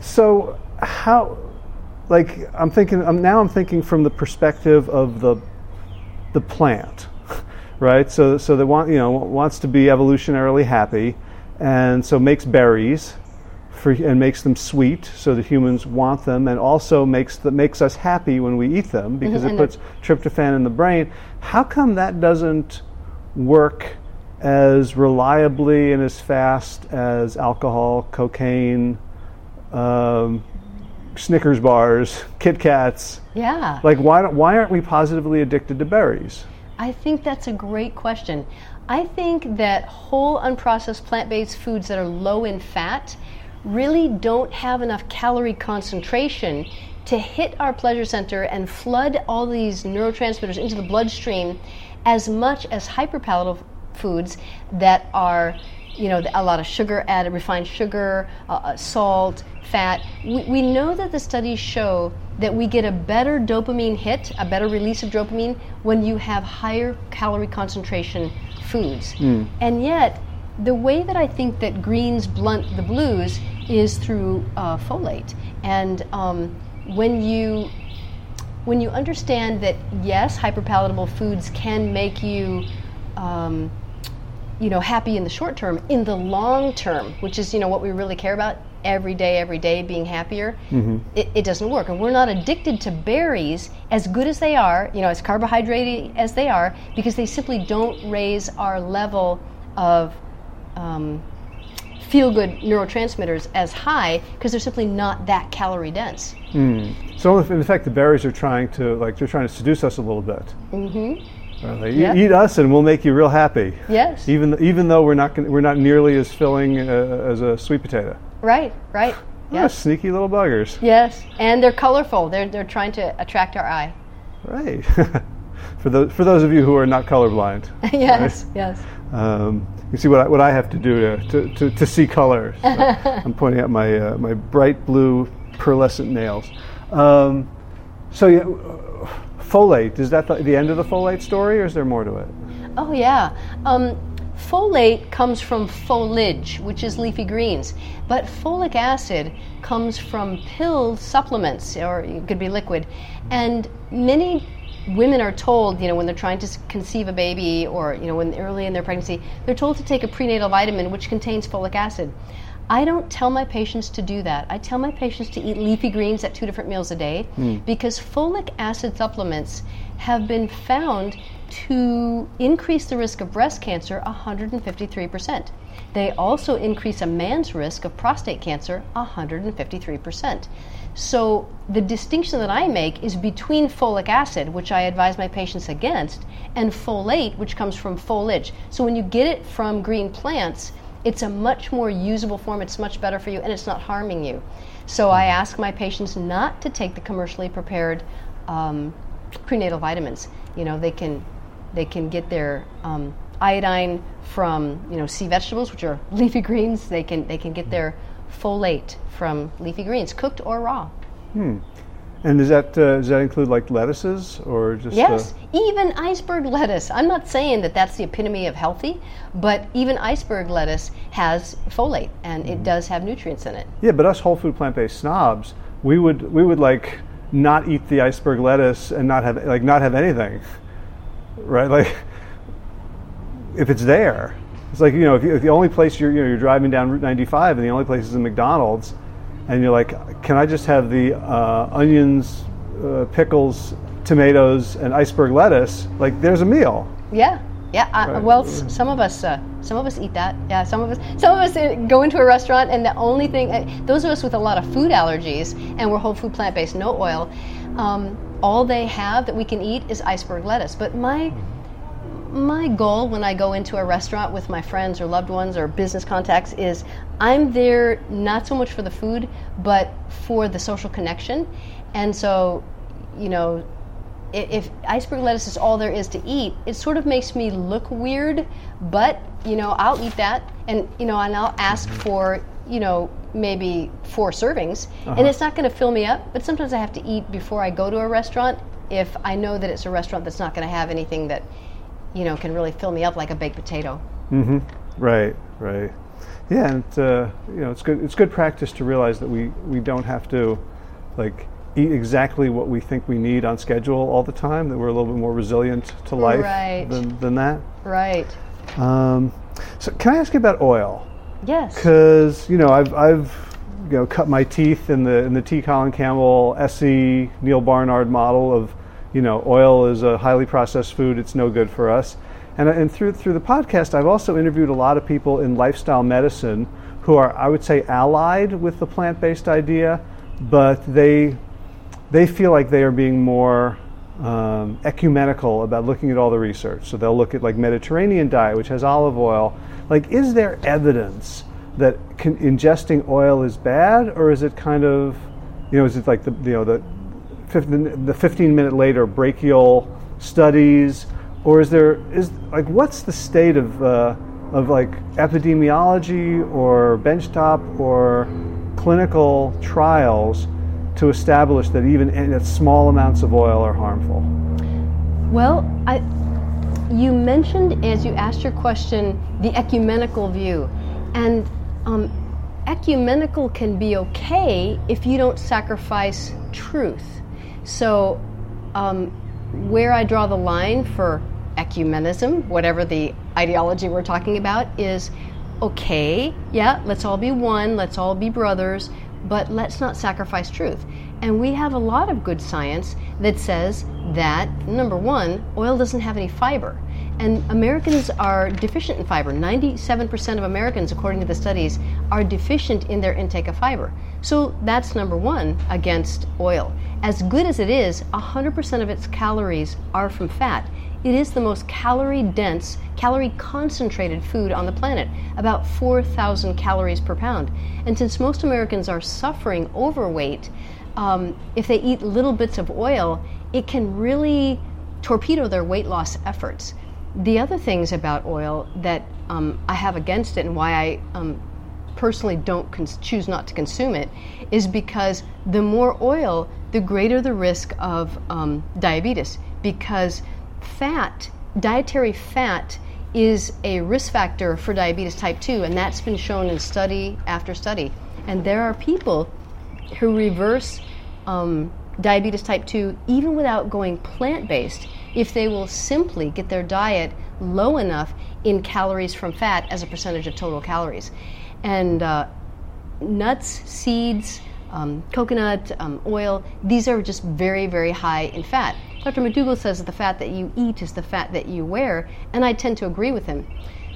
So how, like I'm thinking I'm, now I'm thinking from the perspective of the the plant, (laughs) right? So so that want you know wants to be evolutionarily happy, and so makes berries. For, and makes them sweet so that humans want them, and also makes the, makes us happy when we eat them because it and they're- puts tryptophan in the brain. How come that doesn't work as reliably and as fast as alcohol, cocaine, um, Snickers bars, Kit Kats. Yeah. Like, why, don't, why aren't we positively addicted to berries? I think that's a great question. I think that whole unprocessed plant based foods that are low in fat really don't have enough calorie concentration to hit our pleasure center and flood all these neurotransmitters into the bloodstream as much as hyperpalatable foods that are you know, a lot of sugar added, refined sugar, uh, uh, salt, fat. We, we know that the studies show that we get a better dopamine hit, a better release of dopamine when you have higher calorie concentration foods. And yet, the way that I think that greens blunt the blues is through uh, folate. And um, when you when you understand that yes, hyperpalatable foods can make you um, you know happy in the short term. In the long term which is you know what we really care about every day every day being happier it, it doesn't work. And we're not addicted to berries as good as they are you know as carbohydrate as they are because they simply don't raise our level of um, feel good neurotransmitters as high because they're simply not that calorie dense. So, in fact the berries are trying to, like, they're trying to seduce us a little bit. Mm-hmm. Like, "E- Yeah. Eat us and we'll make you real happy. yes Even, even though we're not, gonna, we're not nearly as filling uh, as a sweet potato. right right (sighs) yes sneaky little buggers. yes and they're colorful they're, they're trying to attract our eye Right. (laughs) for, those, for those of you who are not colorblind. (laughs) yes yes Um, you see what I, what I have to do to, to, to, to see color. So (laughs) I'm pointing at my, uh, my bright blue pearlescent nails. Um, so, yeah, folate, is that the, the end of the folate story or is there more to it? Oh, yeah. Um, folate comes from foliage, which is leafy greens, but folic acid comes from pill supplements, or it could be liquid. And many women are told, you know, when they're trying to conceive a baby or, you know, when early in their pregnancy, they're told to take a prenatal vitamin which contains folic acid. I don't tell my patients to do that. I tell my patients to eat leafy greens at two different meals a day hmm. because folic acid supplements have been found to increase the risk of breast cancer 153%. they also increase a man's risk of prostate cancer 153%. So the distinction that I make is between folic acid, which I advise my patients against, and folate, which comes from foliage. So when you get it from green plants, it's a much more usable form, it's much better for you, and it's not harming you. So I ask my patients not to take the commercially prepared um, prenatal vitamins. You know, they can they can get their um, iodine from you know sea vegetables, which are (laughs) leafy greens. They can they can get their folate from leafy greens, cooked or raw. Hmm. And does that uh, does that include like lettuces or just? Yes, uh, even iceberg lettuce. I'm not saying that that's the epitome of healthy, but even iceberg lettuce has folate and mm-hmm. it does have nutrients in it. Yeah, but us whole food plant based snobs, we would we would like not eat the iceberg lettuce and not have like not have anything, right? Like if it's there, it's like you know if, you, if the only place you're you know you're driving down Route 95 and the only place is a McDonald's, and you're like, can I just have the uh, onions, uh, pickles, tomatoes, and iceberg lettuce? Like there's a meal. Yeah. Yeah, uh, right. well, some of us, uh, some of us eat that. Yeah, some of us, some of us uh, go into a restaurant, and the only thing, uh, those of us with a lot of food allergies, and we're whole food, plant based, no oil, um, all they have that we can eat is iceberg lettuce. But my my goal when I go into a restaurant with my friends or loved ones or business contacts is I'm there not so much for the food, but for the social connection. And so, you know, if, iceberg lettuce is all there is to eat, it sort of makes me look weird, but, you know, I'll eat that. And, you know, and I'll ask for, you know, maybe four servings. Uh-huh. And it's not going to fill me up, but sometimes I have to eat before I go to a restaurant if I know that it's a restaurant that's not going to have anything that you know, can really fill me up like a baked potato. Mm-hmm. Right, right. Yeah, and uh, you know, it's good. It's good practice to realize that we we don't have to like eat exactly what we think we need on schedule all the time. That we're a little bit more resilient to life right. than than that. Right. Um, so, can I ask you about oil? Yes. Because you know, I've I've you know cut my teeth in the in the T. Colin Campbell, S.E. Neal Barnard model of you know, oil is a highly processed food, it's no good for us. And, and through, through the podcast, I've also interviewed a lot of people in lifestyle medicine who are, I would say, allied with the plant based idea, but they, they feel like they are being more um, ecumenical about looking at all the research. So they'll look at like Mediterranean diet, which has olive oil. Like, is there evidence that can, ingesting oil is bad, or is it kind of, you know, is it like the you know the the 15 minute later brachial studies, or is there is like what's the state of uh, of like epidemiology or benchtop or clinical trials to establish that even that small amounts of oil are harmful? Well, I, you mentioned as you asked your question the ecumenical view, and um, ecumenical can be okay if you don't sacrifice truth. So, um, where I draw the line for ecumenism, whatever the ideology we're talking about, is okay, yeah, let's all be one, let's all be brothers, but let's not sacrifice truth. And we have a lot of good science that says that, number one, oil doesn't have any fiber. And Americans are deficient in fiber. 97% of Americans, according to the studies, are deficient in their intake of fiber. So that's number one against oil. As good as it is, 100% of its calories are from fat. It is the most calorie dense, calorie concentrated food on the planet, about 4,000 calories per pound. And since most Americans are suffering overweight, um, if they eat little bits of oil, it can really torpedo their weight loss efforts. The other things about oil that um, I have against it and why I um, personally don't cons- choose not to consume it is because the more oil, the greater the risk of um, diabetes. Because fat, dietary fat, is a risk factor for diabetes type 2, and that's been shown in study after study. And there are people who reverse um, diabetes type 2 even without going plant based if they will simply get their diet low enough in calories from fat as a percentage of total calories. And uh, nuts, seeds, um, coconut, um, oil, these are just very, very high in fat. Dr. McDougall says that the fat that you eat is the fat that you wear, and I tend to agree with him.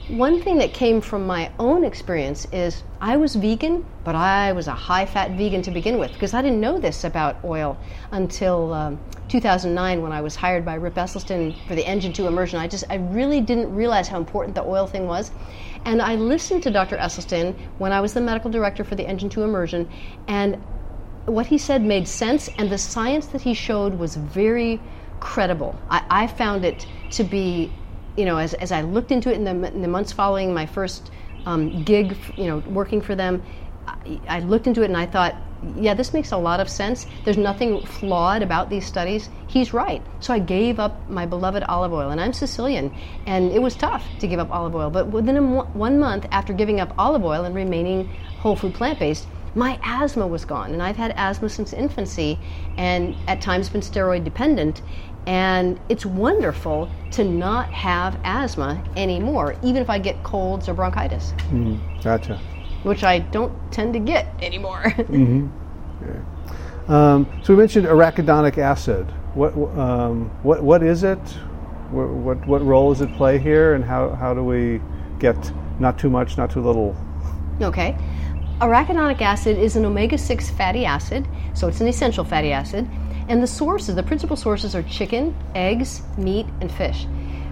one thing that came from my own experience is I was vegan, but I was a high fat vegan to begin with because I didn't know this about oil until um, 2009 when I was hired by Rip Esselstyn for the Engine 2 immersion. I just, I really didn't realize how important the oil thing was. And I listened to Dr. Esselstyn when I was the medical director for the Engine 2 immersion, and what he said made sense, and the science that he showed was very credible. I, I found it to be you know, as, as I looked into it in the, in the months following my first um, gig, you know, working for them, I, I looked into it and I thought, yeah, this makes a lot of sense. There's nothing flawed about these studies. He's right. So I gave up my beloved olive oil, and I'm Sicilian, and it was tough to give up olive oil. But within a, one month after giving up olive oil and remaining whole food plant based, my asthma was gone. And I've had asthma since infancy and at times been steroid dependent. And it's wonderful to not have asthma anymore, even if I get colds or bronchitis. Mm, gotcha. Which I don't tend to get anymore. (laughs) mm-hmm. um, so we mentioned arachidonic acid. What, um, what, what is it? What, what, what role does it play here? And how, how do we get not too much, not too little? Okay. Arachidonic acid is an omega 6 fatty acid, so it's an essential fatty acid and the sources, the principal sources are chicken, eggs, meat, and fish.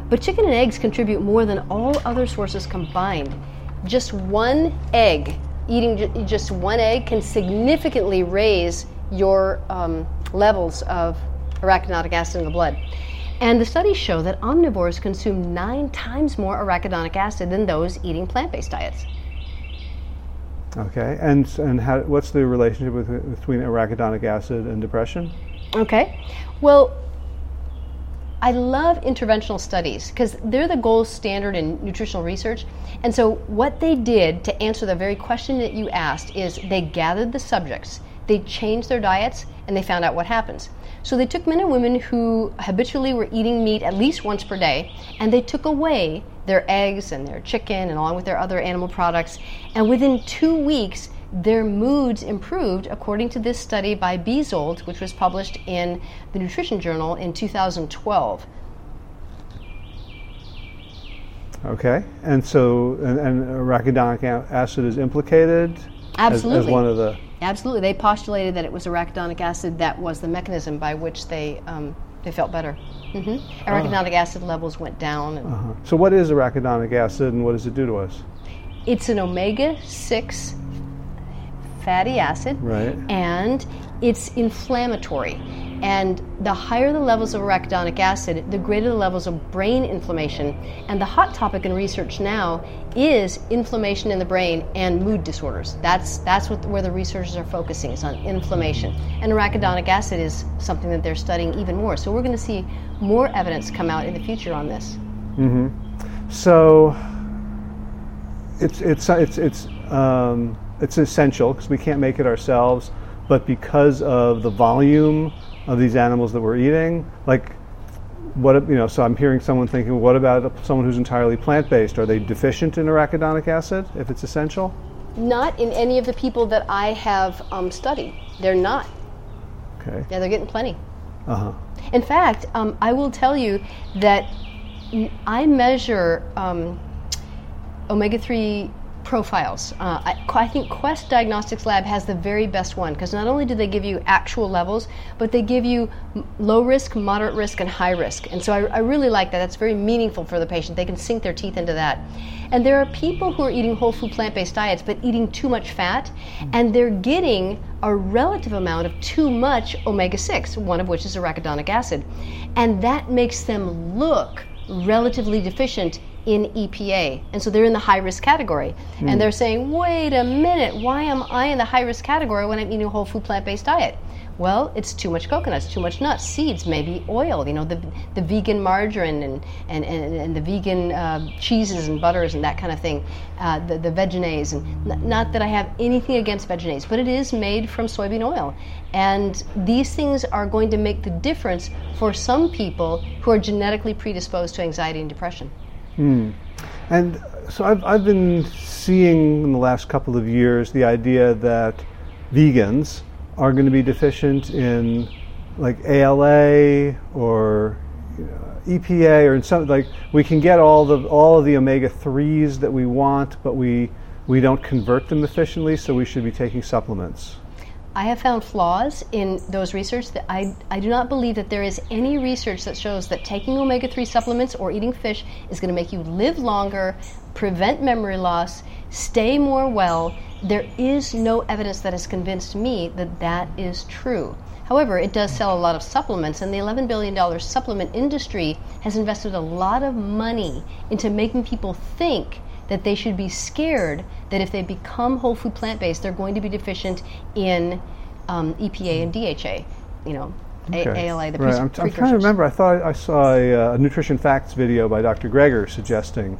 But chicken and eggs contribute more than all other sources combined. Just one egg, eating just one egg, can significantly raise your um, levels of arachidonic acid in the blood. And the studies show that omnivores consume nine times more arachidonic acid than those eating plant based diets. Okay, and, and how, what's the relationship with, between arachidonic acid and depression? Okay. Well, I love interventional studies because they're the gold standard in nutritional research. And so, what they did to answer the very question that you asked is they gathered the subjects, they changed their diets, and they found out what happens. So, they took men and women who habitually were eating meat at least once per day, and they took away their eggs and their chicken and along with their other animal products. And within two weeks, their moods improved according to this study by Beezhold, which was published in the Nutrition Journal in 2012. Okay, and so and, and arachidonic acid is implicated Absolutely. As, as, one of the. Absolutely, they postulated that it was arachidonic acid that was the mechanism by which they um, they felt better. Mm-hmm. Arachidonic uh acid levels went down. Uh-huh. So, what is arachidonic acid, and what does it do to us? It's an omega six fatty acid. Right. And it's inflammatory. And the higher the levels of arachidonic acid, the greater the levels of brain inflammation. And the hot topic in research now is inflammation in the brain and mood disorders. That's that's what, where the researchers are focusing is on inflammation. And arachidonic acid is something that they're studying even more. So we're going to see more evidence come out in the future on this. Mm-hmm. So it's it's it's it's um, it's essential because we can't make it ourselves, but because of the volume of these animals that we're eating, like what you know, so I'm hearing someone thinking, what about someone who's entirely plant-based? Are they deficient in arachidonic acid if it's essential? Not in any of the people that I have um, studied. They're not. Okay. Yeah, they're getting plenty. Uh huh. In fact, um, I will tell you that I measure um, omega three profiles. Uh, I, I, think Quest Diagnostics Lab has the very best one because not only do they give you actual levels, but they give you low risk, moderate risk, and high risk. And so I, I really like that. That's very meaningful for the patient. They can sink their teeth into that. And there are people who are eating whole food plant based diets but eating too much fat, and they're getting a relative amount of too much omega 6, one of which is arachidonic acid. And that makes them look relatively deficient in EPA. And so they're in the high risk category. Mm. And hmm. they're saying, wait a minute, why am I in the high risk category when I'm eating a whole food plant based diet? Well, it's too much coconuts, too much nuts, seeds, maybe oil, you know, the, the vegan margarine and, and, and, and the vegan uh, cheeses and butters and that kind of thing, uh, the, the Vegenaise. And n- not that I have anything against Vegenaise, but it is made from soybean oil. And these things are going to make the difference for some people who are genetically predisposed to anxiety and depression. Hmm. And so I've, I've been seeing in the last couple of years the idea that vegans are going to be deficient in like ALA or EPA or in some like we can get all the all of the omega threes that we want, but we we don't convert them efficiently, so we should be taking supplements. I have found flaws in those research that I, I do not believe that there is any research that shows that taking omega 3 supplements or eating fish is going to make you live longer, prevent memory loss, stay more well. There is no evidence that has convinced me that that is true. However, it does sell a lot of supplements, and the $11 billion supplement industry has invested a lot of money into making people think that they should be scared that if they become whole food plant based, they're going to be deficient in um, EPA and DHA. You know, okay. a- ALA, the right. pre- I'm, t- I'm trying to remember. I thought I saw a, uh, a nutrition facts video by Dr. Greger suggesting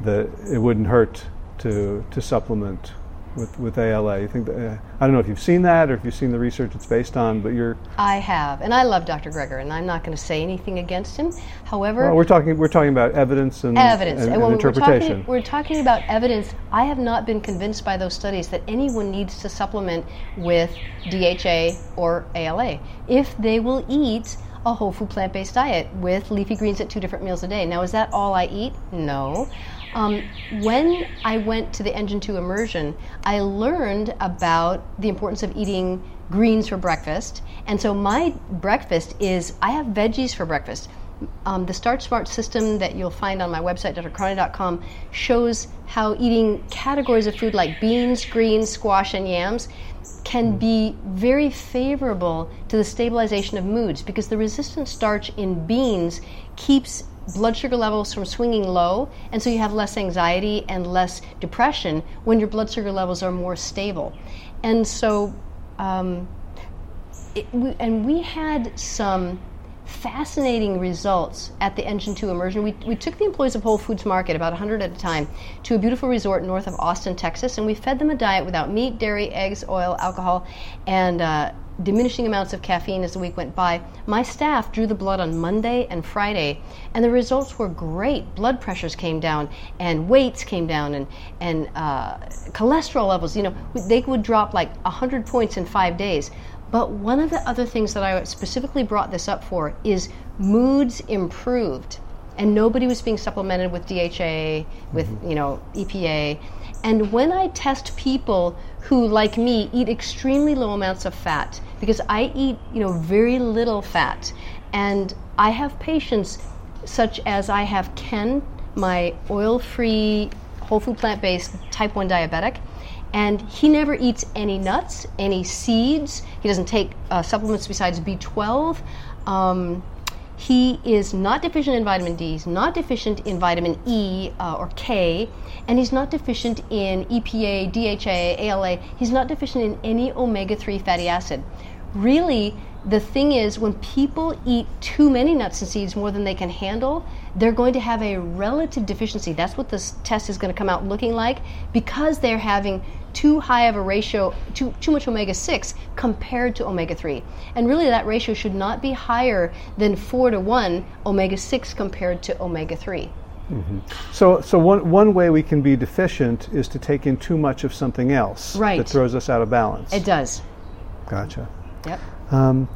that it wouldn't hurt to to supplement with, with ALA. You think that, uh, I don't know if you've seen that or if you've seen the research it's based on, but you're. I have, and I love Dr. Greger, and I'm not going to say anything against him. However, well, we're talking we're talking about evidence and evidence, and, and, and interpretation. We're talking, we're talking about evidence. I have not been convinced by those studies that anyone needs to supplement with DHA or ALA if they will eat a whole food plant based diet with leafy greens at two different meals a day. Now, is that all I eat? No. Um, when I went to the Engine 2 immersion, I learned about the importance of eating greens for breakfast. And so my breakfast is I have veggies for breakfast. Um, the Start Smart system that you'll find on my website, drcarney.com, shows how eating categories of food like beans, greens, squash, and yams can be very favorable to the stabilization of moods because the resistant starch in beans keeps blood sugar levels from swinging low, and so you have less anxiety and less depression when your blood sugar levels are more stable. And so, um, it, we, and we had some fascinating results at the Engine 2 immersion. We, we took the employees of Whole Foods Market, about 100 at a time, to a beautiful resort north of Austin, Texas, and we fed them a diet without meat, dairy, eggs, oil, alcohol, and uh, diminishing amounts of caffeine as the week went by. My staff drew the blood on Monday and Friday, and the results were great. Blood pressures came down, and weights came down, and and uh, cholesterol levels. You know, they would drop like 100 points in five days. But one of the other things that I specifically brought this up for is moods improved, and nobody was being supplemented with DHA, with you know EPA. And when I test people who, like me, eat extremely low amounts of fat, because I eat, you know, very little fat, and I have patients such as I have Ken, my oil-free, whole food plant-based type 1 diabetic, and he never eats any nuts, any seeds. He doesn't take uh, supplements besides B12. Um, he is not deficient in vitamin D, he's not deficient in vitamin E uh, or K, and he's not deficient in EPA, DHA, ALA. He's not deficient in any omega 3 fatty acid. Really, the thing is, when people eat too many nuts and seeds more than they can handle, they're going to have a relative deficiency. That's what this test is going to come out looking like because they're having too high of a ratio, too, too much omega 6 compared to omega 3. And really, that ratio should not be higher than 4 to 1 omega 6 compared to omega 3. Mm-hmm. So, so one, one way we can be deficient is to take in too much of something else right. that throws us out of balance. It does. Gotcha. Yep. Um,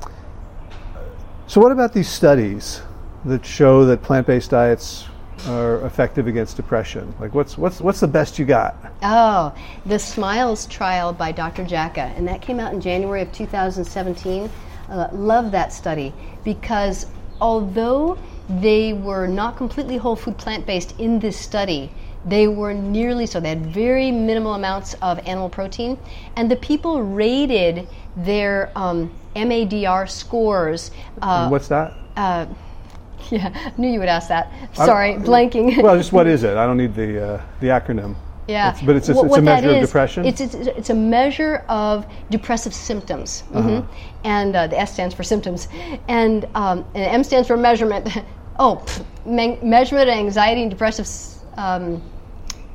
so, what about these studies that show that plant-based diets are effective against depression? Like, what's what's what's the best you got? Oh, the Smiles trial by Dr. Jacka, and that came out in January of 2017. Uh, love that study because although they were not completely whole food plant-based in this study, they were nearly so. They had very minimal amounts of animal protein, and the people rated their um, MADR scores. Uh, what's that? Uh, (laughs) yeah, knew you would ask that. Sorry, blanking. (laughs) well, just what is it? I don't need the uh, the acronym. Yeah, it's, but it's, a, it's a measure of depression. It's, it's, it's a measure of depressive symptoms, mm-hmm. uh-huh. and uh, the S stands for symptoms, and, um, and M stands for measurement. (laughs) oh, pff, me- measurement of anxiety and depressive. Um,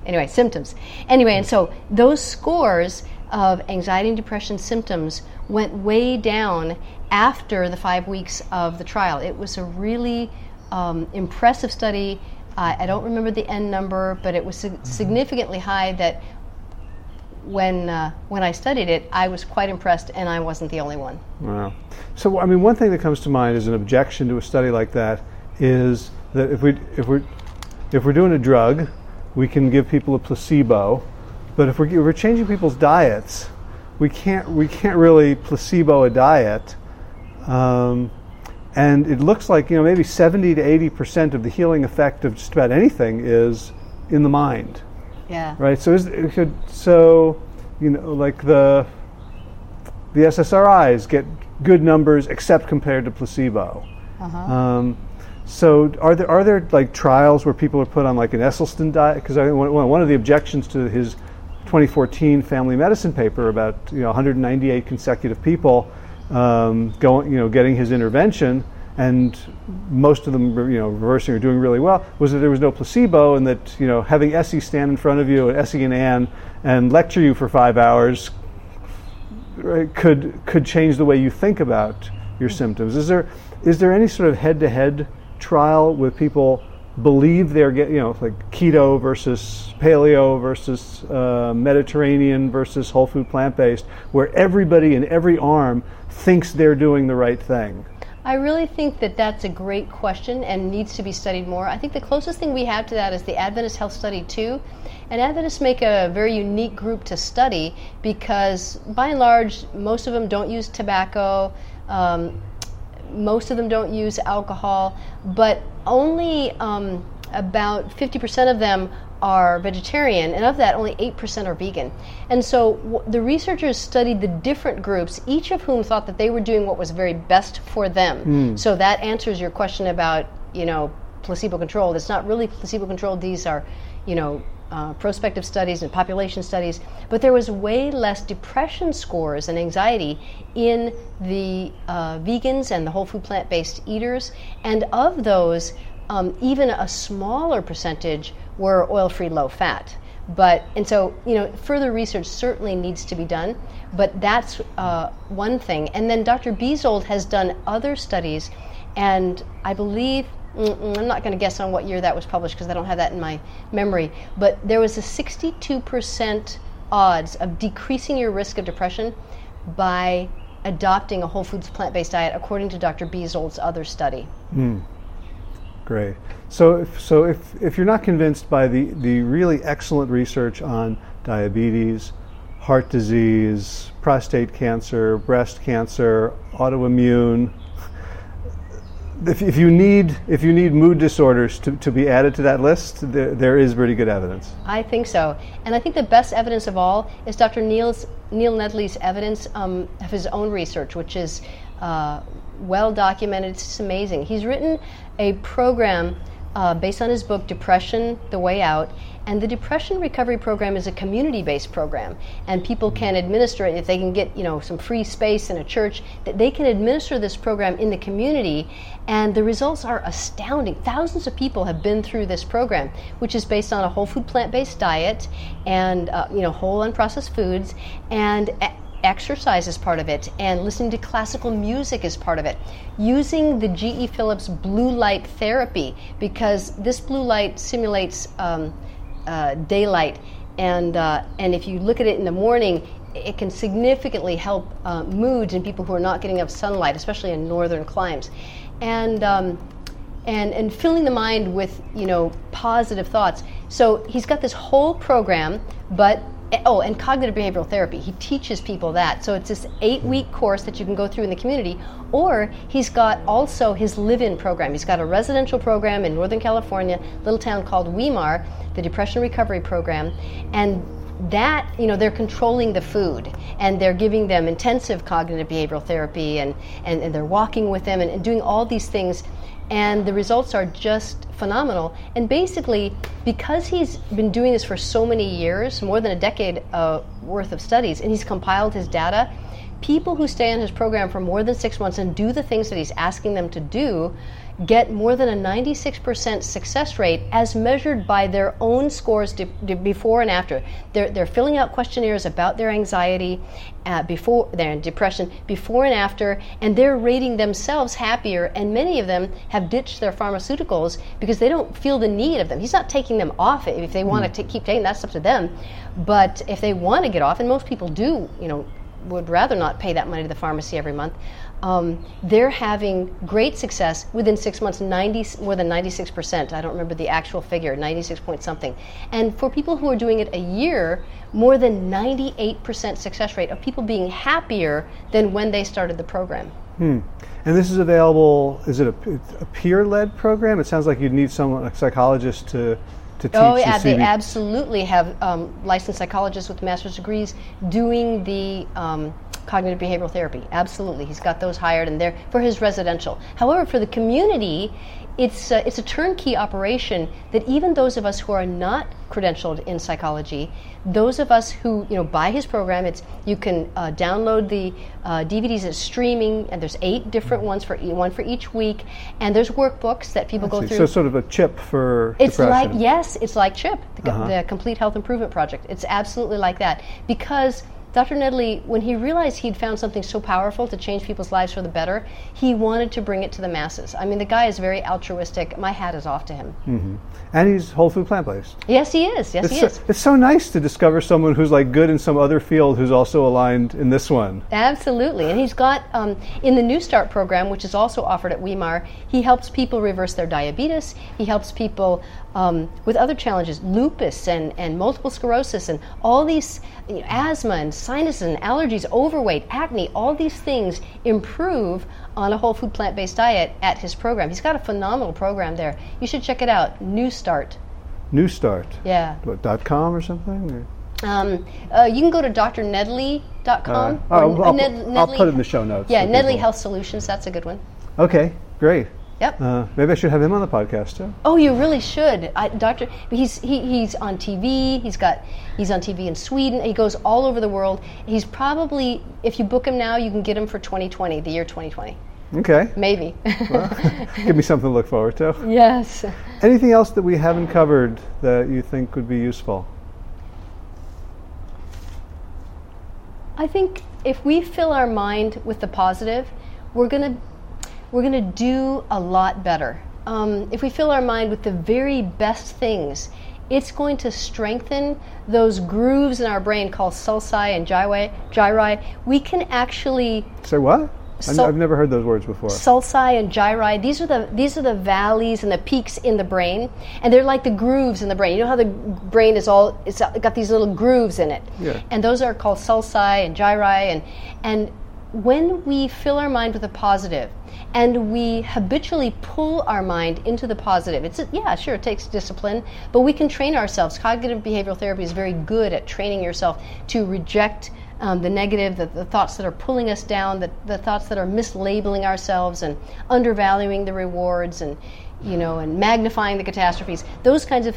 anyway, symptoms. Anyway, and so those scores of anxiety and depression symptoms went way down after the five weeks of the trial. It was a really um, impressive study. Uh, I don't remember the N number, but it was sig- significantly high that when, uh, when I studied it, I was quite impressed, and I wasn't the only one. Wow. So, I mean, one thing that comes to mind is an objection to a study like that is that if we if we if we're doing a drug, we can give people a placebo, but if we're, if we're changing people's diets, we can't we can't really placebo a diet. Um, and it looks like you know maybe 70 to 80 percent of the healing effect of just about anything is in the mind. Yeah. Right. So is so you know like the the SSRIs get good numbers except compared to placebo. Uh-huh. Um, so are there are there like trials where people are put on like an Esselstyn diet? Because one, of the objections to his 2014 Family Medicine paper about you know 198 consecutive people um, going you know getting his intervention and most of them you know reversing or doing really well was that there was no placebo and that you know having Essie stand in front of you, and Essie and Anne and lecture you for five hours right, could could change the way you think about your symptoms. Is there is there any sort of head to head trial with people believe they're getting you know like keto versus paleo versus uh, Mediterranean versus whole food plant based, where everybody in every arm thinks they're doing the right thing? I really think that that's a great question and needs to be studied more. I think the closest thing we have to that is the Adventist Health Study 2. And Adventists make a very unique group to study because, by and large, most of them don't use tobacco, um, most of them don't use alcohol, but only um, about 50% of them are vegetarian, and of that, only 8% are vegan. And so w- the researchers studied the different groups, each of whom thought that they were doing what was very best for them. Hmm. So that answers your question about, you know, placebo controlled. It's not really placebo controlled, these are, you know, uh, prospective studies and population studies, but there was way less depression scores and anxiety in the uh, vegans and the whole food plant based eaters. And of those, um, even a smaller percentage were oil free, low fat. But, and so, you know, further research certainly needs to be done, but that's uh, one thing. And then Dr. Beezhold has done other studies, and I believe, mm, I'm not going to guess on what year that was published because I don't have that in my memory, but there was a 62% odds of decreasing your risk of depression by adopting a whole foods plant based diet, according to Dr. Beezhold's other study. Great. So, if, so if, if you're not convinced by the, the really excellent research on diabetes, heart disease, prostate cancer, breast cancer, autoimmune, if, if you need if you need mood disorders to, to be added to that list, there, there is pretty good evidence. I think so. And I think the best evidence of all is Dr. Neil's, Neil Nedley's evidence um, of his own research, which is uh, well documented. It's amazing. He's written a program uh, based on his book Depression: The Way Out, and the Depression Recovery Program is a community-based program, and people can administer it if they can get you know some free space in a church. That they can administer this program in the community, and the results are astounding. Thousands of people have been through this program, which is based on a whole food plant-based diet and uh, you know whole unprocessed foods and. Exercise is part of it, and listening to classical music is part of it. Using the GE Philips blue light therapy, because this blue light simulates um, uh, daylight, and, uh, and if you look at it in the morning, it can significantly help uh, moods in people who are not getting enough sunlight, especially in northern climes. And um, and, and filling the mind with you know positive thoughts. So he's got this whole program, but oh, and cognitive behavioral therapy. He teaches people that. So it's this eight-week course that you can go through in the community, or he's got also his live-in program. He's got a residential program in Northern California, little town called Weimar, the Depression Recovery Program, and that you know they're controlling the food and they're giving them intensive cognitive behavioral therapy and, and, and they're walking with them and, and doing all these things and the results are just phenomenal. And basically, because he's been doing this for so many years, more than a decade uh, worth of studies, and he's compiled his data, people who stay on his program for more than six months and do the things that he's asking them to do get more than a 96% success rate as measured by their own scores de- de- before and after. They're, they're filling out questionnaires about their anxiety, uh, before their depression, before and after, and they're rating themselves happier. And many of them have ditched their pharmaceuticals because they don't feel the need of them. He's not taking them off if they want to keep taking that's up to them. But if they want to get off, and most people do, you know, would rather not pay that money to the pharmacy every month. Um, they're having great success within six months, 90, more than 96%. I don't remember the actual figure, 96 point something. And for people who are doing it a year, more than 98% success rate of people being happier than when they started the program. Hmm. And this is available, is it a, a peer led program? It sounds like you'd need someone, a psychologist to to teach oh yeah the they absolutely have um, licensed psychologists with master's degrees doing the um, cognitive behavioral therapy absolutely he's got those hired and they're for his residential however for the community it's a, it's a turnkey operation that even those of us who are not credentialed in psychology, those of us who you know buy his program, it's you can uh, download the uh, DVDs as streaming, and there's eight different ones for e- one for each week, and there's workbooks that people go through. So sort of a chip for It's depression. like yes, it's like CHIP, the, Uh-huh. the Complete Health Improvement Project. It's absolutely like that because Dr. Nedley, when he realized he'd found something so powerful to change people's lives for the better, he wanted to bring it to the masses. I mean, the guy is very altruistic. My hat is off to him. and he's whole food plant based. Yes, he is. Yes, It's he so, is. it's so nice to discover someone who's like good in some other field who's also aligned in this one. Absolutely. And he's got, um, in the New Start program, which is also offered at Weimar, he helps people reverse their diabetes. He helps people um, with other challenges, lupus and, and multiple sclerosis and all these, you know, asthma and sinuses and allergies, overweight, acne, all these things improve on a whole food plant based diet at his program. He's got a phenomenal program there. You should check it out. New Start. New Start. Yeah. What, dot com or something? Or? Um, uh, you can go to drnedley.com. Uh, oh, or I'll, Ned- I'll put it in the show notes. Yeah, Nedley. Health Solutions. That's a good one. Okay, great. Yep. Uh, maybe I should have him on the podcast too. Oh, you really should, I, Doctor. He's he, he's on TV. He's got he's on TV in Sweden. He goes all over the world. He's probably if you book him now, you can get him for 2020, the year 2020, Okay, maybe. (laughs) give me something to look forward to. yes. Anything else that we haven't covered that you think would be useful? I think if we fill our mind with the positive, we're gonna we're gonna do a lot better. Um, if we fill our mind with the very best things, it's going to strengthen those grooves in our brain called sulci and gyri. gyri. We can actually Say what? So- I've never heard those words before. sulci and gyri these are the these are the valleys and the peaks in the brain and they're like the grooves in the brain you know how the brain is all it's got these little grooves in it Yeah. and those are called sulci and gyri and and when we fill our mind with a positive and we habitually pull our mind into the positive it's yeah sure it takes discipline but we can train ourselves cognitive behavioral therapy is very good at training yourself to reject um, the negative, the, the thoughts that are pulling us down, the, the thoughts that are mislabeling ourselves and undervaluing the rewards and, you know, and magnifying the catastrophes. Those kinds of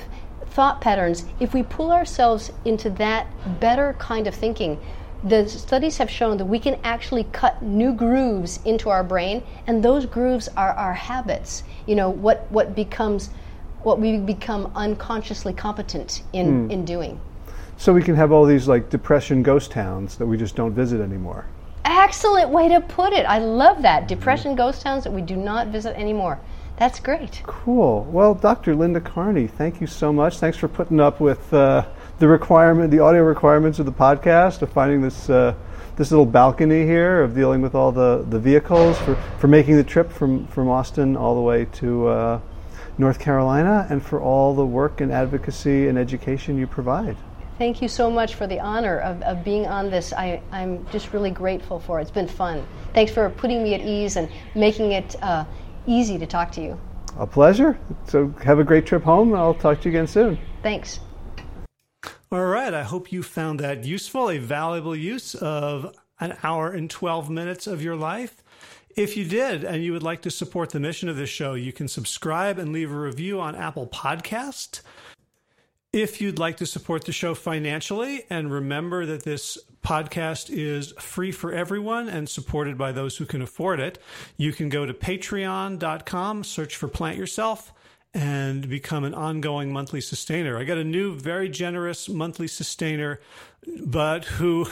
thought patterns, if we pull ourselves into that better kind of thinking, the studies have shown that we can actually cut new grooves into our brain, and those grooves are our habits. You know, what, what becomes, what we become unconsciously competent in, in doing. So we can have all these like depression ghost towns that we just don't visit anymore. Excellent way to put it. I love that. Depression ghost towns that we do not visit anymore. That's great. Cool. Well, Dr. Linda Carney, thank you so much. Thanks for putting up with uh, the requirement, the audio requirements of the podcast, of finding this uh, this little balcony here, of dealing with all the, the vehicles, for, for making the trip from, from Austin all the way to uh, North Carolina, and for all the work and advocacy and education you provide. Thank you so much for the honor of, of being on this. I, I'm just really grateful for it. It's been fun. Thanks for putting me at ease and making it uh, easy to talk to you. A pleasure. So have a great trip home, I'll talk to you again soon. Thanks. All right. I hope you found that useful, a valuable use of an hour and 12 minutes of your life. If you did and you would like to support the mission of this show, you can subscribe and leave a review on Apple Podcast. If you'd like to support the show financially, and remember that this podcast is free for everyone and supported by those who can afford it, you can go to patreon.com, search for Plant Yourself, and become an ongoing monthly sustainer. I got a new, very generous monthly sustainer, but who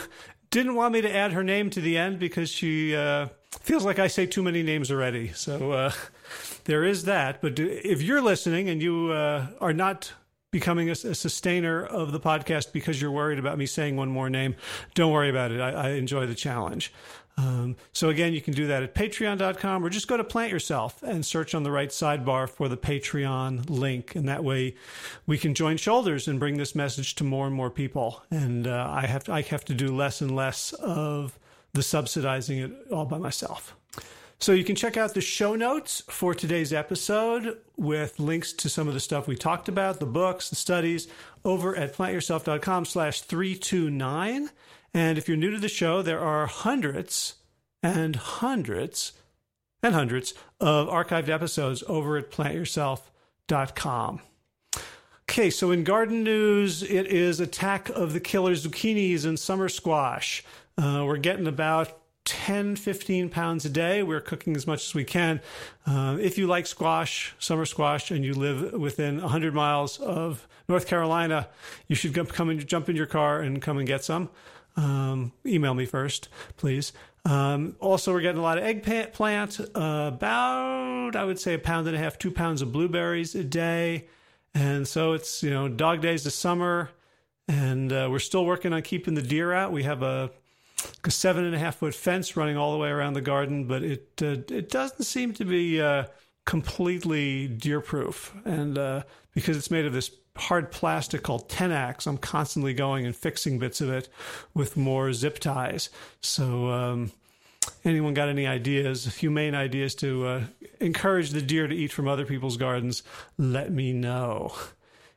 didn't want me to add her name to the end because she uh, feels like I say too many names already. So uh, there is that. But if you're listening and you uh, are not becoming a, a, sustainer of the podcast because you're worried about me saying one more name, don't worry about it. I, I enjoy the challenge. Um, so again, you can do that at patreon.com or just go to plant yourself and search on the right sidebar for the Patreon link. And that way we can join shoulders and bring this message to more and more people. And, uh, I have to, I have to do less and less of the subsidizing it all by myself. So you can check out the show notes for today's episode with links to some of the stuff we talked about, the books, the studies over at plantyourself.com slash 329. And if you're new to the show, there are hundreds and hundreds and hundreds of archived episodes over at plantyourself.com. Okay, so in garden news, it is attack of the killer zucchinis and summer squash. Uh, we're getting about 10, 15 pounds a day. We're cooking as much as we can. Uh, if you like squash, summer squash, and you live within 100 miles of North Carolina, you should come and jump in your car and come and get some. Um, email me first, please. Um, also, we're getting a lot of eggplant, uh, about, I would say, a pound and a half, two pounds of blueberries a day. And so it's, you know, dog days of summer. And uh, we're still working on keeping the deer out. We have a a seven and a half foot fence running all the way around the garden, but it uh, it doesn't seem to be uh, completely deer proof. And uh, because it's made of this hard plastic called Tenax, I'm constantly going and fixing bits of it with more zip ties. So. Um, anyone got any ideas, humane ideas to uh, encourage the deer to eat from other people's gardens, let me know.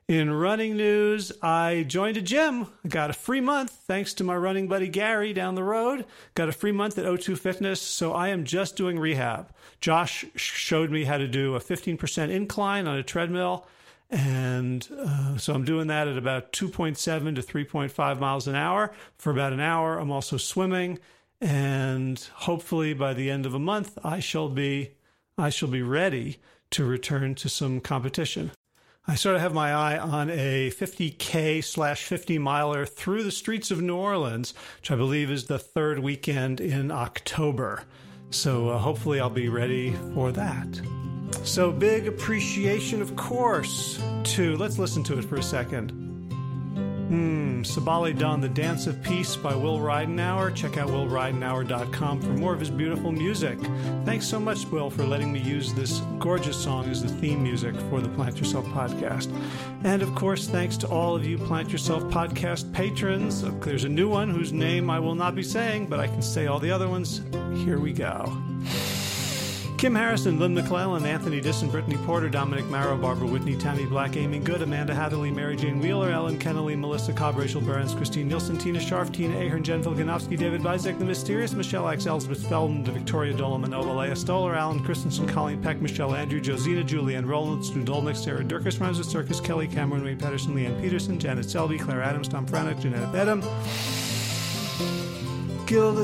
In running news, I joined a gym. I got a free month thanks to my running buddy Gary down the road. Got a free month at O2 Fitness, so I am just doing rehab. Josh showed me how to do a 15% incline on a treadmill. And uh, so I'm doing that at about 2.7 to 3.5 miles an hour for about an hour. I'm also swimming. And hopefully by the end of a month, I shall be, I shall be ready to return to some competition. I sort of have my eye on a 50K slash 50 miler through the streets of New Orleans, which I believe is the third weekend in October. So uh, hopefully I'll be ready for that. So big appreciation, of course, to, let's listen to it for a second. Hmm, Sabali Dawn, The Dance of Peace by Will Ridenour. Check out willridenour.com for more of his beautiful music. Thanks so much, Will, for letting me use this gorgeous song as the theme music for the Plant Yourself podcast. And of course, thanks to all of you Plant Yourself podcast patrons. There's a new one whose name I will not be saying, but I can say all the other ones. Here we go. Kim Harrison, Lynn McClellan, Anthony Disson, Brittany Porter, Dominic Marrow, Barbara Whitney, Tammy Black, Amy Good, Amanda Hatherley, Mary Jane Wheeler, Ellen Kennelly, Melissa Cobb, Rachel Burns, Christine Nielsen, Tina Sharf, Tina Ahern, Jen Vilganovsky, David Bizek, The Mysterious, Michelle X, Elizabeth Feldman, Victoria Dolomanova, Leah Stoller, Alan Christensen, Colleen Peck, Michelle Andrew, Josina, Julianne Roland, Stu Dolnick, Sarah Durkis, Rhymes with Circus, Kelly Cameron, Wayne Patterson, Leanne Peterson, Janet Selby, Claire Adams, Tom Franick, Jeanette Bedham. Gil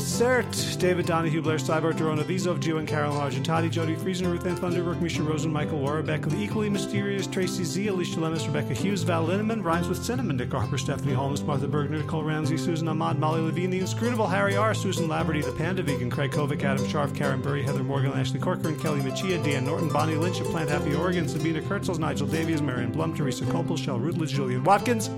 David Donahue, Blair Cyber, Dorona Vizov, Gio and Carolyn Argentati, Jody Friesen, Ruth Ann Thunderbrook, Misha Rosen, Michael Warbeck, the equally mysterious Tracy Z, Alicia Lemus, Rebecca Hughes, Val Linneman, Rhymes with Cinnamon, Dick Harper, Stephanie Holmes, Martha Bergner, Nicole Ramsey, Susan Ahmad, Molly Levine, the inscrutable Harry R., Susan Laverty, the Panda Vegan, Craig Kovic, Adam Sharf, Karen Burry, Heather Morgan, Ashley Corcoran, Kelly Machia, Dan Norton, Bonnie Lynch of Plant Happy Oregon, Sabina Kurtzels, Nigel Davies, Marion Blum, Teresa Copel, Shell Rutledge, Julian Watkins.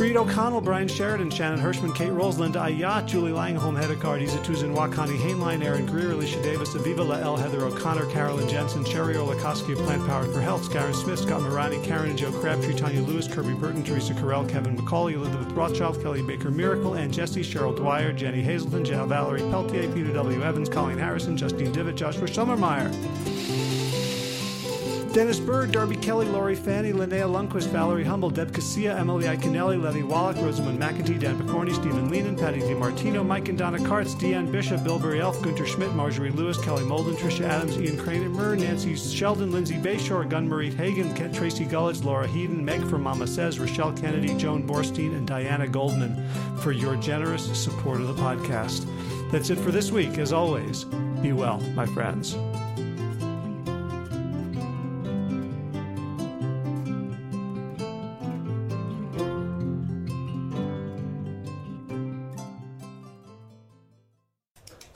Reed O'Connell, Brian Sheridan, Shannon Hirschman, Kate Rolls, Linda Ayat, Julie Langholm, Hedda Card, Isa Tuzin, Wakani Hainline, Aaron Greer, Alicia Davis, Aviva Lael, Heather O'Connor, Carolyn Jensen, Sherry Olakoski of Plant Power for Health, Karen Smith, Scott Morani, Karen and Joe Crabtree, Tanya Lewis, Kirby Burton, Teresa Carell, Kevin McCauley, Elizabeth Rothschild, Kelly Baker Miracle, and Jesse, Cheryl Dwyer, Jenny Hazelton, Jan Valerie Peltier, Peter W. Evans, Colleen Harrison, Justine Divitt, Joshua Schummermeyer. Dennis Bird, Darby Kelly, Laurie Fanny, Linnea Lundquist, Valerie Humble, Deb Casilla, Emily Iconelli, Levy Wallach, Rosamund McEntee, Dan Picorni, Stephen Leenan, Patty DiMartino, Mike and Donna Kartz, Deanne Bishop, Bilberry Elf, Gunter Schmidt, Marjorie Lewis, Kelly Molden, Tricia Adams, Ian Murr, Nancy Sheldon, Lindsay Bayshore, Gun Marie Hagan, Kent Tracy Gullidge, Laura Heaton, Meg from Mama Says, Rochelle Kennedy, Joan Borstein, and Diana Goldman for your generous support of the podcast. That's it for this week. As always, be well, my friends.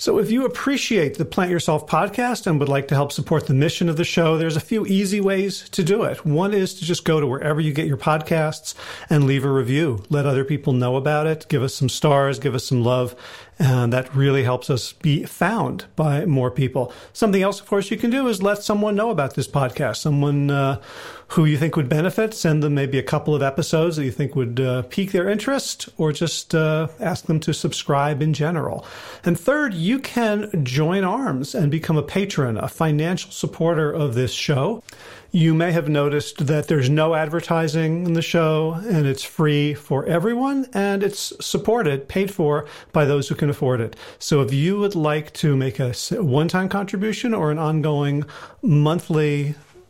So, if you appreciate the Plant Yourself podcast and would like to help support the mission of the show, there's a few easy ways to do it. One is to just go to wherever you get your podcasts and leave a review. Let other people know about it. Give us some stars, give us some love. And that really helps us be found by more people. Something else, of course, you can do is let someone know about this podcast. Someone uh, who you think would benefit, send them maybe a couple of episodes that you think would uh, pique their interest, or just uh, ask them to subscribe in general. And third, you can join arms and become a patron, a financial supporter of this show. You may have noticed that there's no advertising in the show and it's free for everyone and it's supported, paid for by those who can afford it. So if you would like to make a one time contribution or an ongoing monthly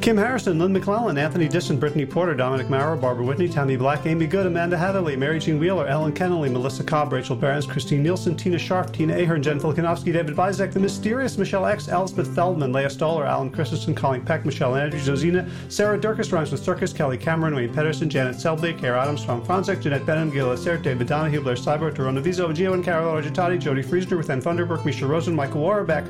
Kim Harrison, Lynn McClellan, Anthony Disson, Brittany Porter, Dominic Maurer, Barbara Whitney, Tammy Black, Amy Good, Amanda Hatherley, Mary Jean Wheeler, Ellen Kennelly, Melissa Cobb, Rachel Barons, Christine Nielsen, Tina Sharp, Tina Ahern, Jen Filikanovsky, David Vizek, The Mysterious, Michelle X, Elspeth Feldman, Leah Stoller, Alan Christensen, Colleen Peck, Michelle Andrews, Josina, Sarah Durkis, Rhymes with Circus, Kelly Cameron, Wayne Pedersen, Janet Selby, Kara Adams, Tom Franzek, Jeanette Benham, Gil Lassert, David Donahue, Blair Cyber, Torona Vizo, Gio and Carol Argentati, Jody Friesner, with Ann Thunderberg, Misha Rosen, Michael Warbeck,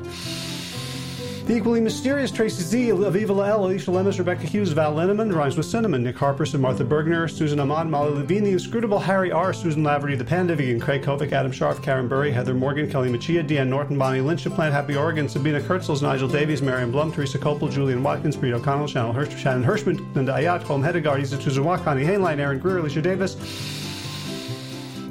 the equally mysterious Tracy Z, Aviva L, Alicia Lemus, Rebecca Hughes, Val Linneman, Rhymes with Cinnamon, Nick Harpers and Martha Bergner, Susan Ahmad, Molly Levine, The Inscrutable Harry R, Susan Laverty, The Panda Vegan, Craig Kovic, Adam Sharf, Karen Burry, Heather Morgan, Kelly Machia, Deanne Norton, Bonnie Lynch, Plant Happy Oregon, Sabina Kurtzels, Nigel Davies, Marion Blum, Teresa Copel, Julian Watkins, Breed O'Connell, Shannon, Hirsch, Shannon Hirschman, Linda Ayat, Holm Hedegaard, Isa Tuzawa, Connie Hainline, Aaron Greer, Alicia Davis,